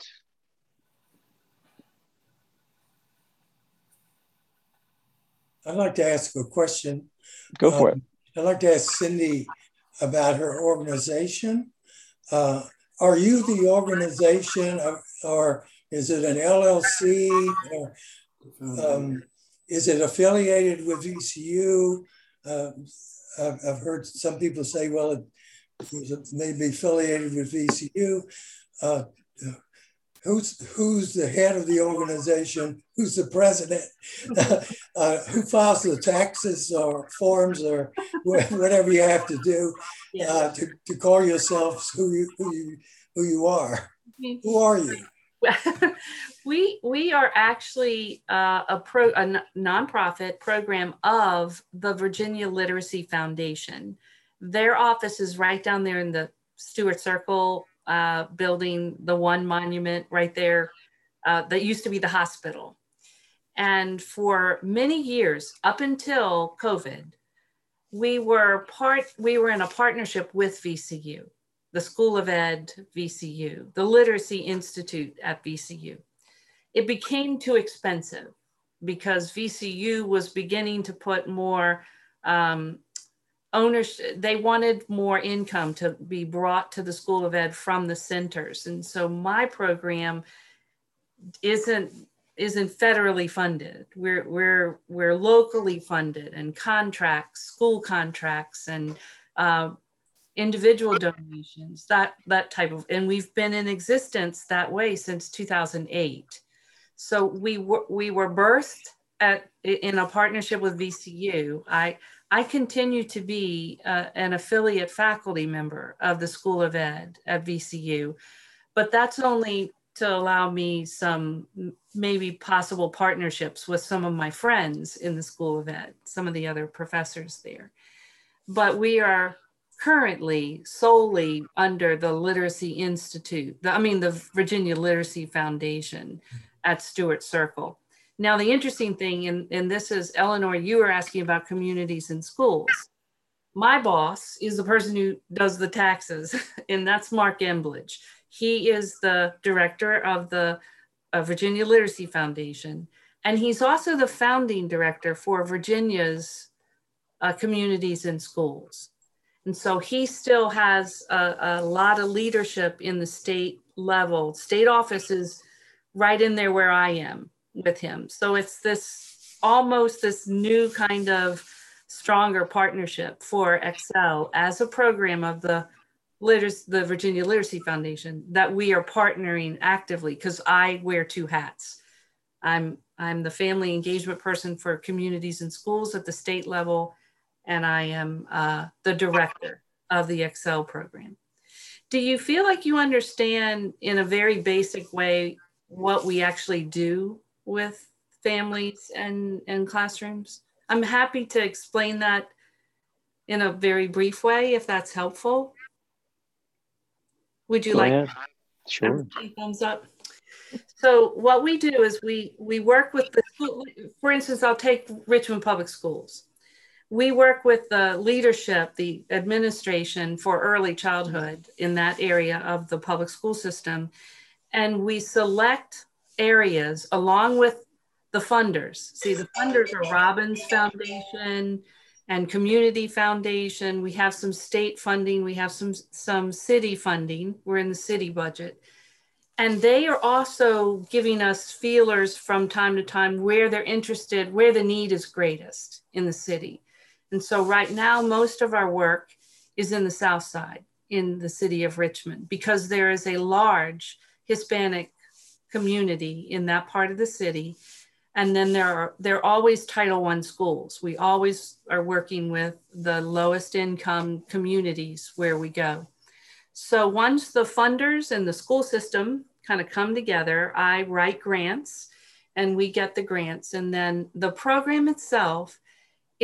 I'd like to ask a question. Go for um, it. I'd like to ask Cindy about her organization. Uh, are you the organization, or, or, is it an LLC, um, is it affiliated with VCU? Uh, I've, I've, heard some people say, well, it, it may be affiliated with VCU. Uh, who's who's the head of the organization, who's the president, [laughs] uh, who files the taxes or forms or whatever you have to do uh, to, to call yourselves who you who you who you are. Who are you? [laughs] we we are actually uh, a pro a nonprofit program of the Virginia Literacy Foundation. Their office is right down there in the Stuart Circle uh, building, the one monument right there uh, that used to be the hospital. And for many years, up until COVID, we were part, we were in a partnership with VCU, the School of Ed VCU, the Literacy Institute at VCU. It became too expensive because VCU was beginning to put more um, owners they wanted more income to be brought to the school of ed from the centers and so my program isn't isn't federally funded we're we're we're locally funded and contracts school contracts and uh, individual donations that that type of and we've been in existence that way since 2008 so we were we were birthed at in a partnership with vcu i I continue to be uh, an affiliate faculty member of the School of Ed at VCU, but that's only to allow me some maybe possible partnerships with some of my friends in the School of Ed, some of the other professors there. But we are currently solely under the Literacy Institute, the, I mean, the Virginia Literacy Foundation at Stuart Circle. Now, the interesting thing, and, and this is Eleanor, you were asking about communities and schools. My boss is the person who does the taxes, [laughs] and that's Mark Emblidge. He is the director of the uh, Virginia Literacy Foundation, And he's also the founding director for Virginia's uh, communities and schools. And so he still has a, a, lot of leadership in the state level. State office is right in there where I am with him. So it's this almost this new kind of stronger partnership for Excel as a program of the Literacy, the Virginia Literacy Foundation that we are partnering actively because I wear two hats. I'm I'm the family engagement person for communities and schools at the state level, and I am uh, the director of the Excel program. Do you feel like you understand in a very basic way what we actually do with families and, and classrooms? I'm happy to explain that in a very brief way if that's helpful. Would you Go like. Sure. thumbs up? So what we do is we we work with the for instance, I'll take Richmond Public Schools. We work with the leadership, the administration for early childhood in that area of the public school system. And we select areas along with the funders. See, the funders are Robins Foundation and Community Foundation. We have some state funding. We have some, some city funding. We're in the city budget. And they are also giving us feelers from time to time where they're interested, where the need is greatest in the city. And so right now, most of our work is in the South Side, in the city of Richmond, because there is a large Hispanic community in that part of the city. And then there are there are always Title One schools. We always are working with the lowest income communities where we go. So once the funders and the school system kind of come together, I write grants and we get the grants. And then the program itself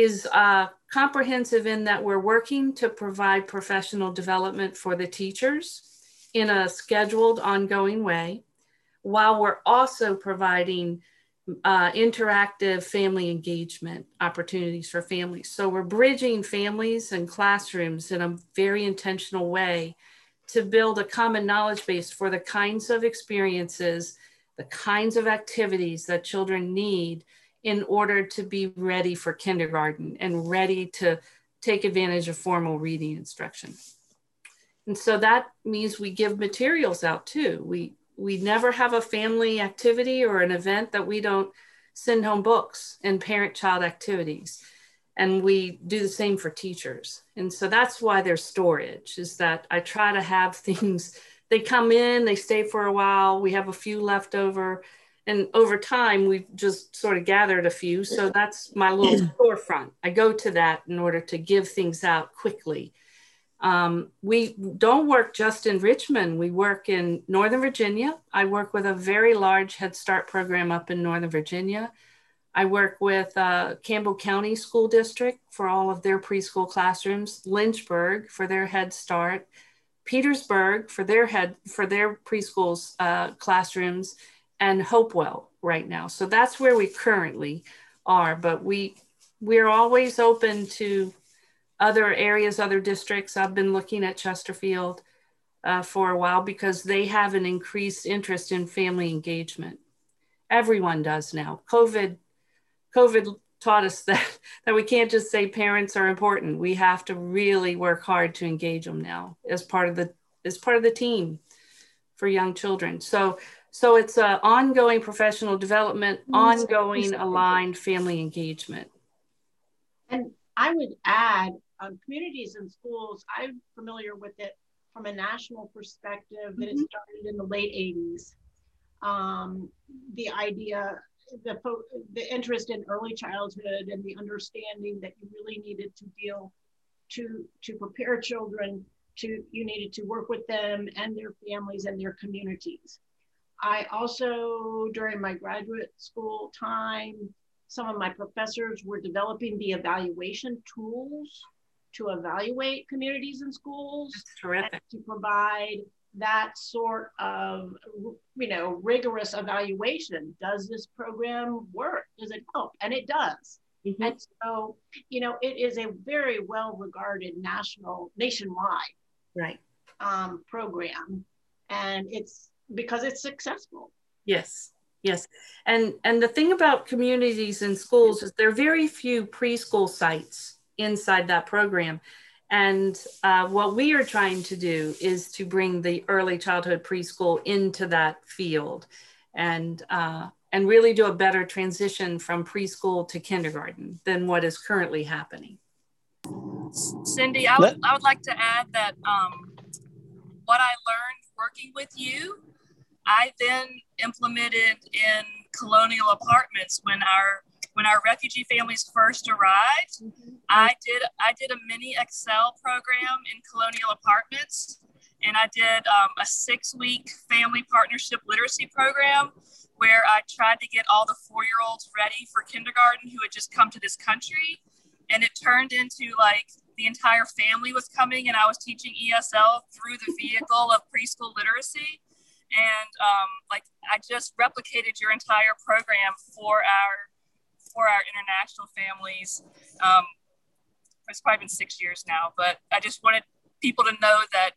is uh, comprehensive in that we're working to provide professional development for the teachers in a scheduled, ongoing way, while we're also providing uh, interactive family engagement opportunities for families. So we're bridging families and classrooms in a very intentional way to build a common knowledge base for the kinds of experiences, the kinds of activities that children need in order to be ready for kindergarten and ready to take advantage of formal reading instruction. And so that means we give materials out too. We we never have a family activity or an event that we don't send home books and parent child activities and we do the same for teachers and so that's why there's storage is that i try to have [laughs] things they come in they stay for a while we have a few left over and over time we've just sort of gathered a few. So that's my little [clears throat] storefront. I go to that in order to give things out quickly. Um, we don't work just in richmond. We work in northern virginia. I work with a very large head start program up in northern virginia. I work with uh, Campbell County School District for all of their preschool classrooms, Lynchburg for their Head Start, Petersburg for their head for their preschools uh, classrooms, and Hopewell right now. So that's where we currently are. But we we're always open to other areas, other districts. I've been looking at Chesterfield uh, for a while because they have an increased interest in family engagement. Everyone does now. COVID COVID taught us [laughs] that that we can't just say parents are important. We have to really work hard to engage them now as part of the as part of the team for young children. So so it's a ongoing professional development, ongoing aligned family engagement. And I would add, um, Communities In Schools. I'm familiar with it from a national perspective. That mm-hmm. it started in the late '80s. Um, the idea the the interest in early childhood and the understanding that you really needed to deal to to prepare children to you needed to work with them and their families and their communities. I also during my graduate school time, some of my professors were developing the evaluation tools to evaluate Communities In Schools Terrific. to provide that sort of you know rigorous evaluation. Does this program work? Does it help? And it does. Mm-hmm. and so you know it is a very well regarded national nationwide right. um, program. And it's because it's successful yes Yes. And and the thing about Communities In Schools is there are very few preschool sites inside that program. And uh, what we are trying to do is to bring the early childhood preschool into that field and, uh, and really do a better transition from preschool to kindergarten than what is currently happening. Cindy, I would, I would like to add that um, what I learned working with you, I then implemented in colonial apartments when our when our refugee families first arrived, mm-hmm. I did I did a mini Excel program in Colonial Apartments, and I did um, a six week family partnership literacy program where I tried to get all the four year olds ready for kindergarten who had just come to this country, and it turned into like the entire family was coming, and I was teaching ESL through the vehicle of preschool literacy. And um, like I just replicated your entire program for our for our international families. Um, it's probably been six years now, but I just wanted people to know that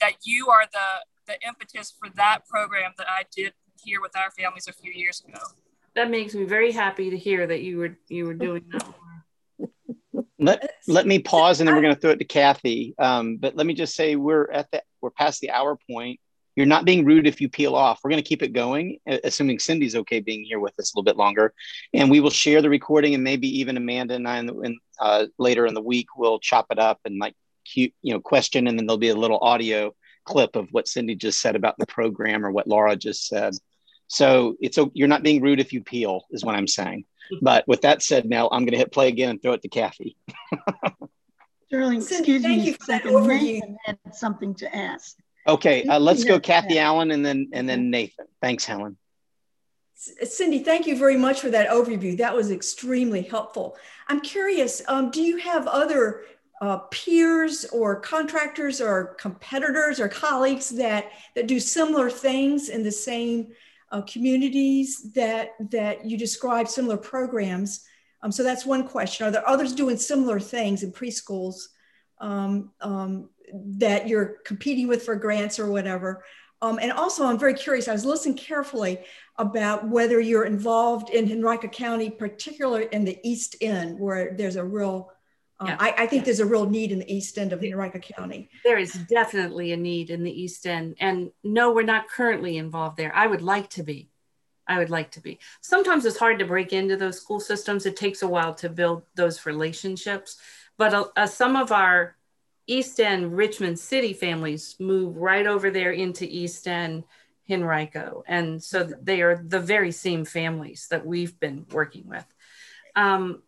that you are the the impetus for that program that I did here with our families a few years ago. That makes me very happy to hear that you were you were doing that. Let let me pause and then we're going to throw it to Kathy. Um, but let me just say we're at the we're past the hour point you're not being rude if you peel off. We're going to keep it going, assuming Cindy's okay being here with us a little bit longer. And we will share the recording, and maybe even Amanda and I, in, in, uh, later in the week, will chop it up and like cute, you know, question, and then there'll be a little audio clip of what Cindy just said about the program or what Laura just said. So it's you're not being rude if you peel, is what I'm saying. But with that said, now I'm going to hit play again and throw it to Kathy. Sterling, excuse Thank me. you for that overview. Had something to ask. Okay, uh, let's go Kathy Allen and then and then Nathan. Thanks, Helen. Cindy, thank you very much for that overview. That was extremely helpful. I'm curious, um, do you have other uh, peers or contractors or competitors or colleagues that, that do similar things in the same uh, communities that, that you describe, similar programs? Um, so that's one question. Are there others doing similar things in preschools um, um, that you're competing with for grants or whatever. Um, and also, I'm very curious, I was listening carefully about whether you're involved in Henrico County, particularly in the East End, where there's a real, um, yeah. I, I, think there's a real need in the East End of Henrico County. There is definitely a need in the East End. And no, we're not currently involved there. I would like to be. I would like to be. Sometimes it's hard to break into those school systems. It takes a while to build those relationships. But uh, uh some of our East End Richmond City families move right over there into East End Henrico. And so they are the very same families that we've been working with. Um,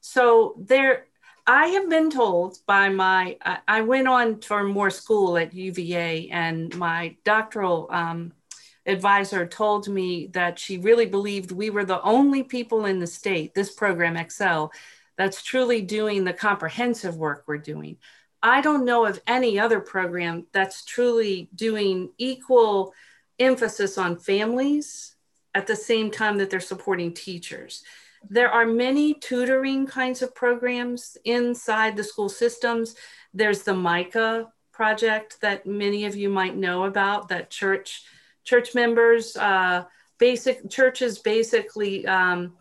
so there, I have been told by my, I, went on for more school at UVA and my doctoral um, advisor told me that she really believed we were the only people in the state, this program Excel, that's truly doing the comprehensive work we're doing. I don't know of any other program that's truly doing equal emphasis on families at the same time that they're supporting teachers. There are many tutoring kinds of programs inside the school systems. There's the Micah project that many of you might know about that church church members, uh, basic churches basically um,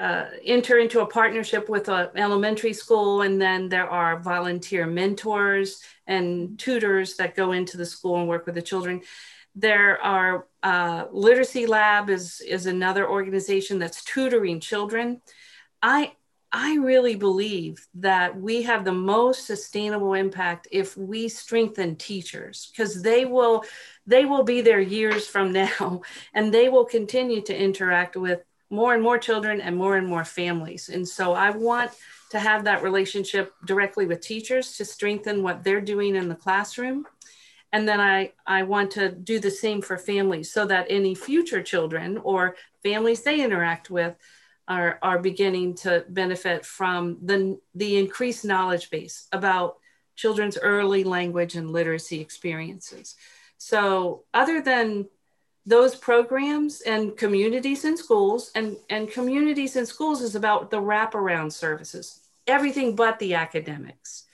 uh, enter into a partnership with an elementary school, and then there are volunteer mentors and tutors that go into the school and work with the children. There are uh, Literacy Lab is is another organization that's tutoring children. I I really believe that we have the most sustainable impact if we strengthen teachers because they will they will be there years from [laughs] now and they will continue to interact with more and more children and more and more families. And so I want to have that relationship directly with teachers to strengthen what they're doing in the classroom. And then I, I want to do the same for families so that any future children or families they interact with are, are beginning to benefit from the, the increased knowledge base about children's early language and literacy experiences. So other than those programs and Communities In Schools and, and Communities In Schools is about the wraparound services, everything but the academics.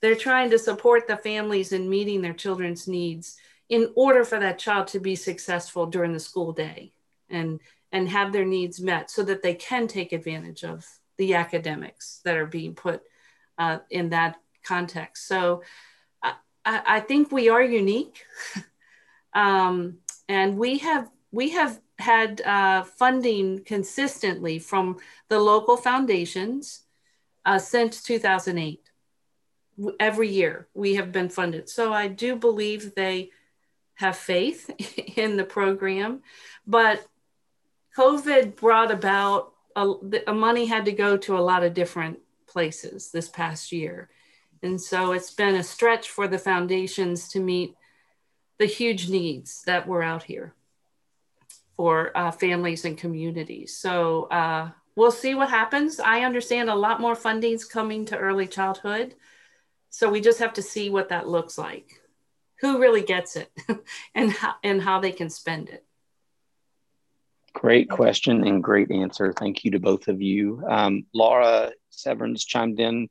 They're trying to support the families in meeting their children's needs in order for that child to be successful during the school day. and and have their needs met so that they can take advantage of the academics that are being put uh, in that context. So I, I think we are unique. [laughs] um, and we have we have had uh, funding consistently from the local foundations uh, since 2008. Every year we have been funded. So I do believe they have faith [laughs] in the program. But COVID brought about a, a money had to go to a lot of different places this past year. And so it's been a stretch for the foundations to meet the huge needs that were out here for uh, families and communities. So uh, we'll see what happens. I understand a lot more funding's coming to early childhood. So we just have to see what that looks like. Who really gets it [laughs] and how, and how they can spend it. Great question and great answer. Thank you to both of you. Um, Laura Severns chimed in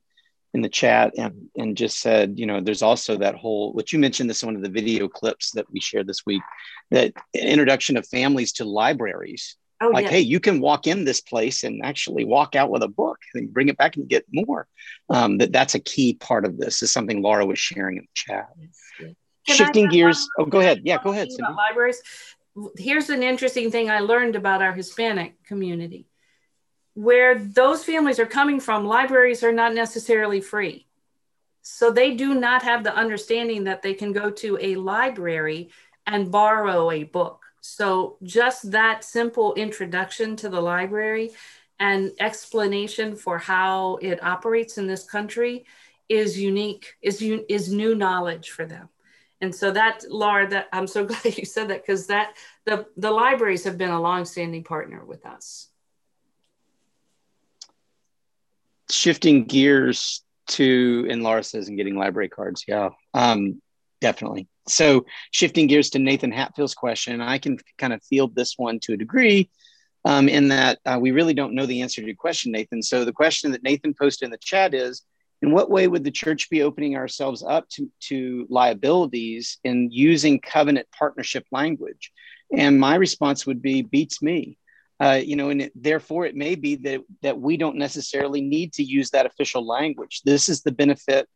in the chat and, and just said, you know, there's also that whole, what you mentioned this one of the video clips that we shared this week, that introduction of families to libraries. Oh, like, yeah. hey, you can walk in this place and actually walk out with a book and bring it back and get more. Um, that that's a key part of this is something Laura was sharing in the chat. Shifting gears. Oh, go ahead. Yeah, go ahead. Libraries. Here's an interesting thing I learned about our Hispanic community where those families are coming from, libraries are not necessarily free. So they do not have the understanding that they can go to a library and borrow a book. So just that simple introduction to the library and explanation for how it operates in this country is unique, is, is new knowledge for them. And so that, Laura, that I'm so [laughs] glad you said that because that the, the libraries have been a longstanding partner with us. Shifting gears to and Laura says and getting library cards. Yeah, um, definitely. So shifting gears to Nathan Hatfield's question, I can kind of field this one to a degree um, in that uh, we really don't know the answer to your question, Nathan. So the question that Nathan posted in the chat is, in what way would the church be opening ourselves up to, to liabilities in using covenant partnership language? And my response would be, beats me. Uh, you know, and it, therefore it may be that that we don't necessarily need to use that official language. This is the benefit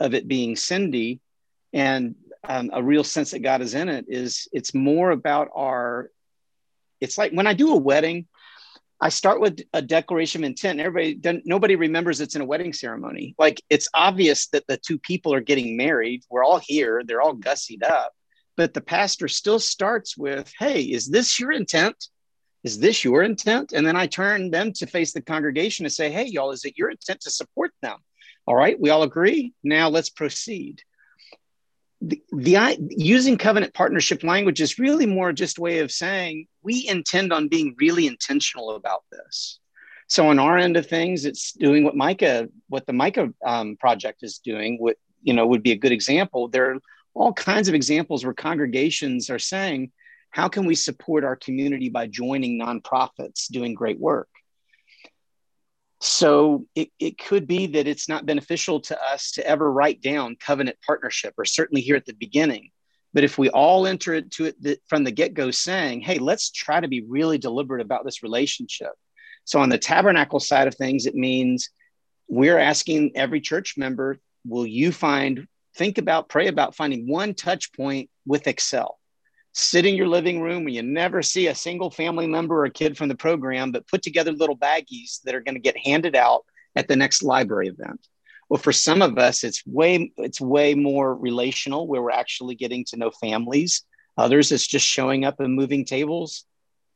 of it being Cindy, and um, a real sense that God is in it. Is it's more about our. It's like when I do a wedding, I start with a declaration of intent. Everybody, nobody remembers it's in a wedding ceremony. Like it's obvious that the two people are getting married. We're all here. They're all gussied up, but the pastor still starts with, "Hey, is this your intent?" Is this your intent? And then I turn them to face the congregation and say, hey, y'all, is it your intent to support them? All right, we all agree. Now let's proceed. The, the using covenant partnership language is really more just a way of saying we intend on being really intentional about this. So on our end of things, it's doing what Micah, what the Micah um, project is doing. What you know would be a good example. There are all kinds of examples where congregations are saying, how can we support our community by joining nonprofits doing great work? So it, it could be that it's not beneficial to us to ever write down covenant partnership, or certainly here at the beginning. But if we all enter into it from the get go saying, hey, let's try to be really deliberate about this relationship. So on the tabernacle side of things, it means we're asking every church member, will you find, think about, pray about finding one touch point with Excel? Sit in your living room where you never see a single family member or kid from the program, but put together little baggies that are going to get handed out at the next library event. Well, for some of us, it's way it's way more relational, where we're actually getting to know families. Others, it's just showing up and moving tables,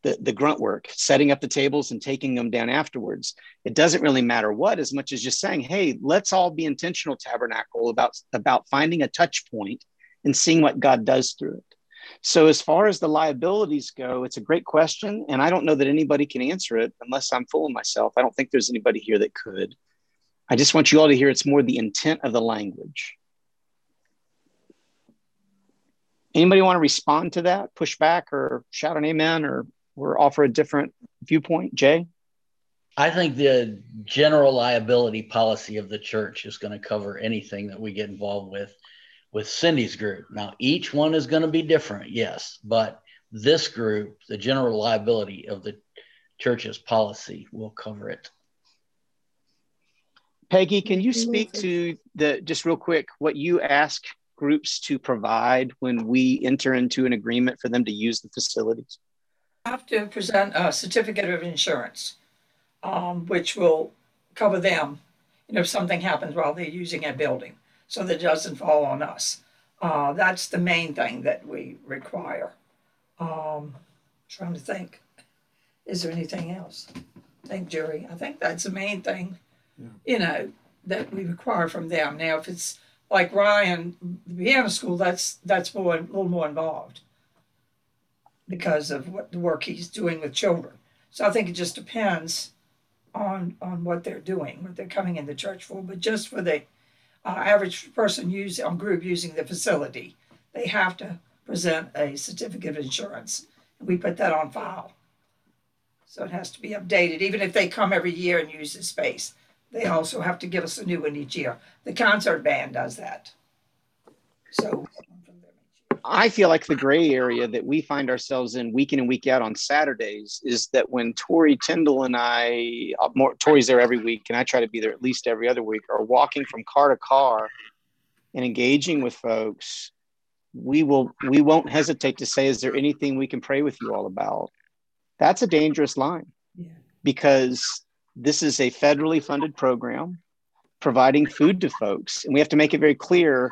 the, the grunt work, setting up the tables and taking them down afterwards. It doesn't really matter what, as much as just saying, "Hey, let's all be intentional, Tabernacle, about about finding a touch point and seeing what God does through it." So, as far as the liabilities go, it's a great question. And I don't know that anybody can answer it unless I'm fooling myself. I don't think there's anybody here that could. I just want you all to hear it's more the intent of the language. Anybody want to respond to that, push back, or shout an amen, or, or offer a different viewpoint? Jay? I think the general liability policy of the church is going to cover anything that we get involved with with Cindy's group. Now, each one is going to be different, yes, but This group, the general liability of the church's policy, will cover it. Peggy, can you speak to the just real quick what you ask groups to provide when we enter into an agreement for them to use the facilities? I have to present a certificate of insurance, um, which will cover them, you know, if something happens while they're using a building, so that it doesn't fall on us. Uh, that's the main thing that we require. Um, trying to think, is there anything else? Thank jury. I think that's the main thing you know, that we require from them. Now, if it's like Ryan, the piano school, that's that's more a little more involved because of what the work he's doing with children. So I think it just depends on on what they're doing, what they're coming into church for. But just for the uh, average person use on group using the facility, they have to present a certificate of insurance, and we put that on file. So it has to be updated, even if they come every year and use the space. They also have to give us a new one each year. The concert band does that. So I feel like the gray area that we find ourselves in week in and week out on Saturdays is that when Tori Tyndall and I, uh, more, Tori's there every week, and I try to be there at least every other week, are walking from car to car and engaging with folks. We will, we won't hesitate to say, "Is there anything we can pray with you all about?" That's a dangerous line yeah. because this is a federally funded program providing food to folks. And we have to make it very clear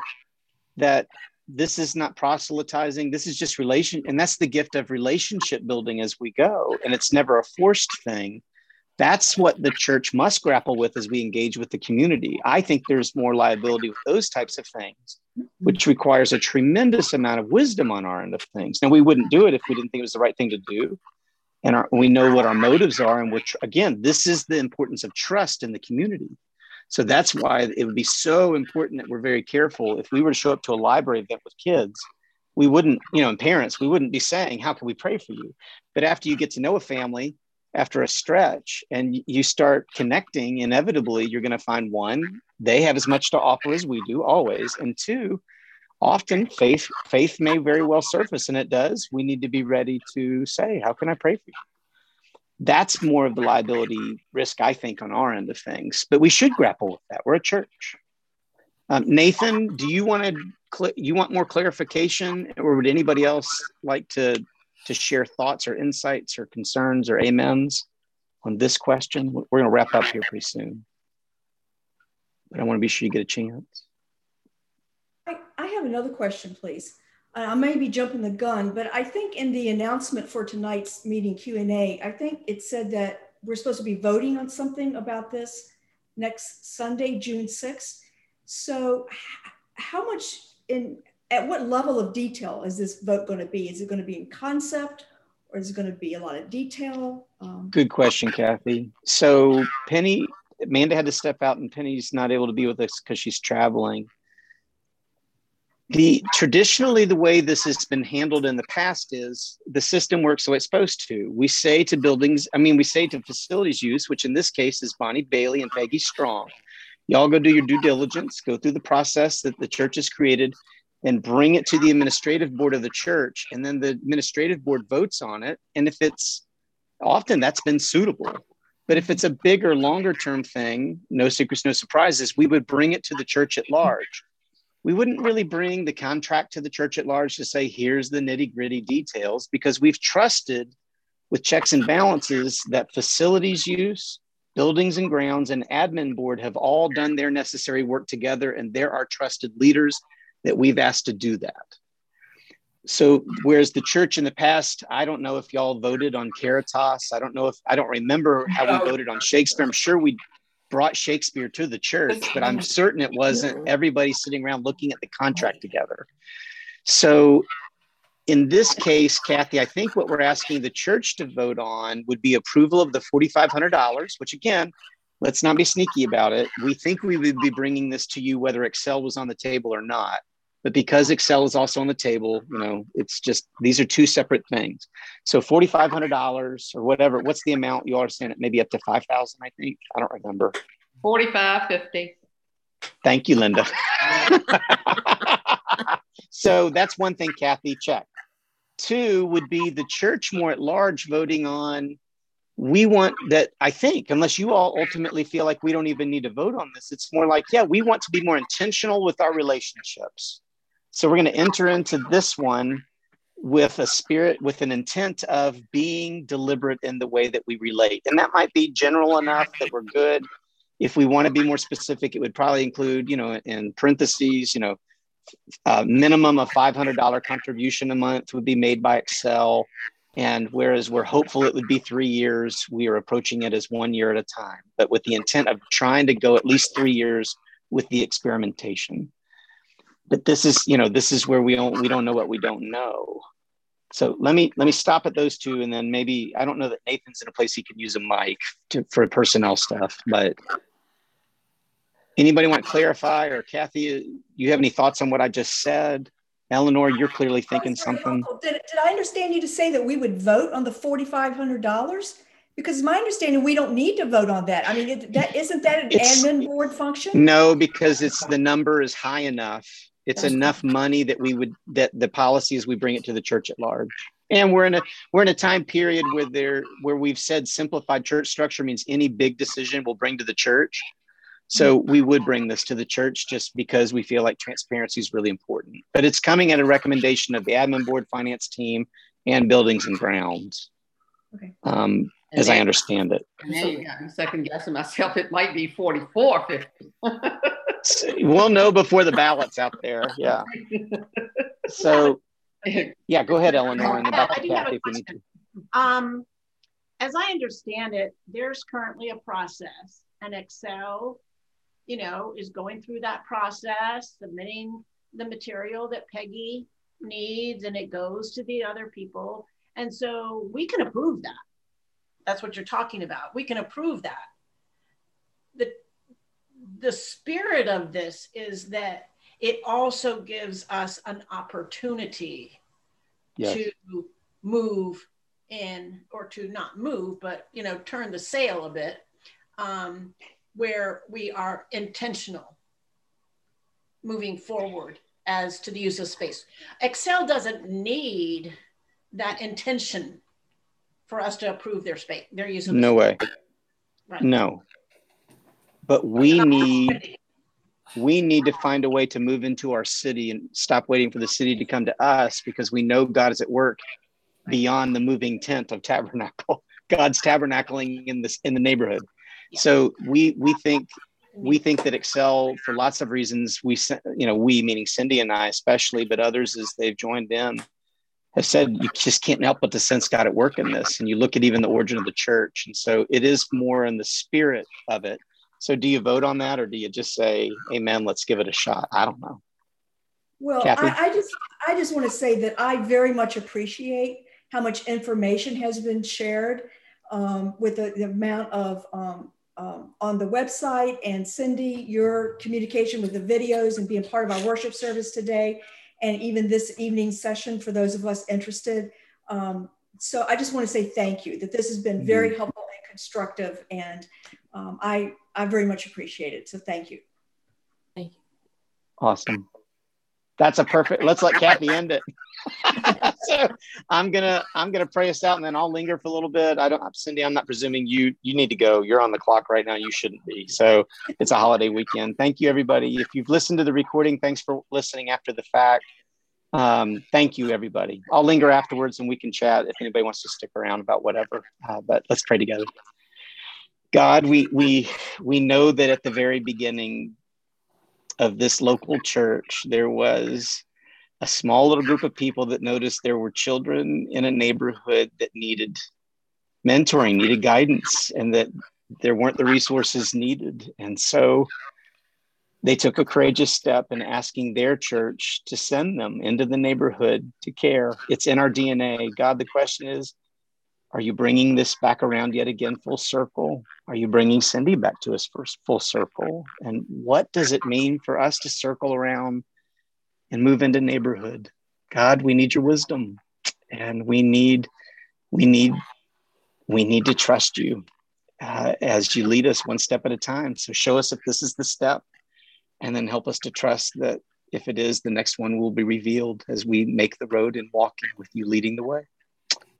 that this is not proselytizing. This is just relation. And that's the gift of relationship building as we go. And it's never a forced thing. That's what the church must grapple with as we engage with the community. I think there's more liability with those types of things, which requires a tremendous amount of wisdom on our end of things. Now, we wouldn't do it if we didn't think it was the right thing to do and our, we know what our motives are and which again this is the importance of trust in the community so that's why it would be so important that we're very careful. If we were to show up to a library event with kids we wouldn't you know and parents we wouldn't be saying how can we pray for you? But after you get to know a family after a stretch and you start connecting inevitably you're going to find one they have as much to offer as we do always and two often faith faith may very well surface and it does. We need to be ready to say how can i pray for you that's more of the liability risk i think on our end of things but we should grapple with that. We're a church. Um, nathan do you want to cl- you want more clarification or would anybody else like to to share thoughts or insights or concerns or amens on this question? We're going to wrap up here pretty soon. But i want to be sure you get a chance. I have another question, please. I may be jumping the gun, but I think in the announcement for tonight's meeting Q&A, I think it said that we're supposed to be voting on something about this next Sunday, June 6th. So how much in, at what level of detail is this vote going to be? Is it going to be in concept or is it going to be a lot of detail? Um, Good question, Kathy. So Penny, Amanda had to step out and Penny's not able to be with us because she's traveling the traditionally the way this has been handled in the past is the system works the way it's supposed to. We say to buildings i mean we say to facilities use which in this case is bonnie bailey and peggy strong. Y'all go do your due diligence go through the process that the church has created and bring it to the administrative board of the church and then the administrative board votes on it. And if it's often that's been suitable. But if it's a bigger longer term thing no secrets no surprises we would bring it to the church at large we wouldn't really bring the contract to the church at large to say, here's the nitty gritty details, because we've trusted with checks and balances that facilities use, buildings and grounds, and admin board have all done their necessary work together, and there are trusted leaders that we've asked to do that. So, whereas the church in the past, I don't know if y'all voted on Caritas. I don't know if I don't remember how we voted on Shakespeare. I'm sure we brought Shakespeare to the church, but I'm [laughs] certain it wasn't everybody sitting around looking at the contract together. So in this case, Kathy, I think what we're asking the church to vote on would be approval of the $4,500, which again, let's not be sneaky about it. We think we would be bringing this to you whether Excel was on the table or not. But because Excel is also on the table, you know, it's just these are two separate things. So forty five hundred dollars or whatever. What's the amount you are saying it? Maybe up to five thousand. I think I don't remember. Forty five fifty. Thank you, Linda. [laughs] so that's one thing, Kathy. Check. Two would be the church more at large voting on we want that i think unless you all ultimately feel like we don't even need to vote on this it's more like yeah we want to be more intentional with our relationships so we're going to enter into this one with a spirit with an intent of being deliberate in the way that we relate. And that might be general enough that we're good. If we want to be more specific it would probably include you know in parentheses you know a minimum of $500 contribution a month would be made by Excel. And whereas we're hopeful it would be three years, we are approaching it as one year at a time, but with the intent of trying to go at least three years with the experimentation. But this is, you know, this is where we don't we don't know what we don't know. So let me let me stop at those two, and then maybe I don't know that Nathan's in a place he can use a mic to, for personnel stuff, but anybody want to clarify or Kathy, uh, you have any thoughts on what I just said? Eleanor, you're clearly thinking something. Did, did I understand you to say that we would vote on the $4,500? Because my understanding, we don't need to vote on that. I mean, it, that isn't that an it's, admin board function? No, because it's the number is high enough. It's That's enough money that we would that the policies we bring it to the church at large. And we're in a we're in a time period where there where we've said simplified church structure means any big decision we'll bring to the church. So we would bring this to the church just because we feel like transparency is really important. But it's coming at a recommendation of the admin board, finance team, and buildings and grounds. Okay. Um, as I understand it. And I'm second guessing myself. It might be 44 50. we'll know before the ballot's out there. Yeah. So, yeah, go ahead, Eleanor. And about the if we need to. Um, as I understand it, there's currently a process, and Excel you know, is going through that process, submitting the material that Peggy needs, and it goes to the other people. And so we can approve that. That's what you're talking about. We can approve that. The, the spirit of this is that it also gives us an opportunity yes. to move in or to not move, but you know, turn the sail a bit um, where we are intentional moving forward as to the use of space. Excel doesn't need that intention for us to approve their space, their use of no way. Right. No. But we need we need to find a way to move into our city and stop waiting for the city to come to us because we know God is at work beyond the moving tent of tabernacle. [laughs] God's tabernacling in this in the neighborhood. So we we think we think that Excel, for lots of reasons, we you know we meaning Cindy and I especially, but others as they've joined in, have said you just can't help but to sense God at work in this. And you look at even the origin of the church, and so it is more in the spirit of it. So do you vote on that, or do you just say, "Amen"? Let's give it a shot. I don't know. Well, I, I just I just want to say that I very much appreciate how much information has been shared um, with the, the, amount of um, um, on the website and Cindy, your communication with the videos and being part of our worship service today, and even this evening session for those of us interested. Um, so I just want to say thank you that this has been very mm-hmm. helpful and constructive, and um, I I very much appreciate it. So thank you. Thank you. Awesome. That's a perfect. Let's let Kathy end it. [laughs] so [laughs] I'm gonna I'm gonna pray us out, and then I'll linger for a little bit. I don't, Cindy. I'm not presuming you you need to go. You're on the clock right now. You shouldn't be. So it's a holiday weekend. Thank you, everybody. If you've listened to the recording, thanks for listening after the fact. Um, thank you, everybody. I'll linger afterwards, and we can chat if anybody wants to stick around about whatever. Uh, but let's pray together. God, we we we know that at the very beginning of this local church, there was a small little group of people that noticed there were children in a neighborhood that needed mentoring, needed guidance, and that there weren't the resources needed. And so they took a courageous step in asking their church to send them into the neighborhood to care. It's in our DNA. God, the question is are you bringing this back around yet again full circle? Are you bringing Cindy back to us first full circle? And what does it mean for us to circle around and move into neighborhood? God, we need your wisdom, and we need, we need, we need to trust you uh, as you lead us one step at a time. So show us if this is the step, and then help us to trust that if it is, the next one will be revealed as we make the road and walking with you leading the way.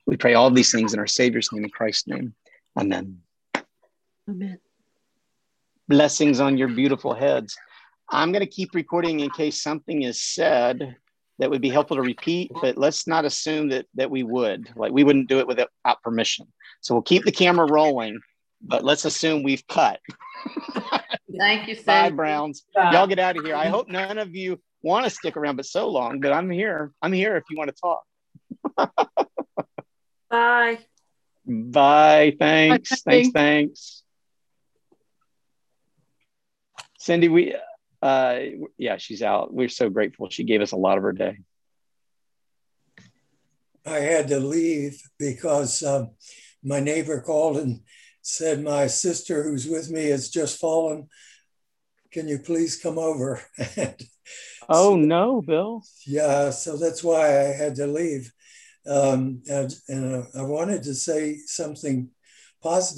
We pray all these things in our Savior's name, in Christ's name. Amen. Amen. Blessings on your beautiful heads. I'm going to keep recording in case something is said that would be helpful to repeat, but let's not assume that that we would. Like we wouldn't do it without permission. So we'll keep the camera rolling, but let's assume we've cut. Thank you, Cindy. Bye, Browns. Y'all get out of here. I hope none of you want to stick around, but so long. But I'm here. I'm here if you want to talk. Bye. Bye. Thanks. Thanks. Thanks. Cindy, we, uh, yeah, she's out. We're so grateful. She gave us a lot of her day. I had to leave because um, my neighbor called and said, My sister who's with me has just fallen. Can you please come over? [laughs] oh, so, no, Bill. Yeah, so that's why I had to leave. Um, and and uh, I wanted to say something positive.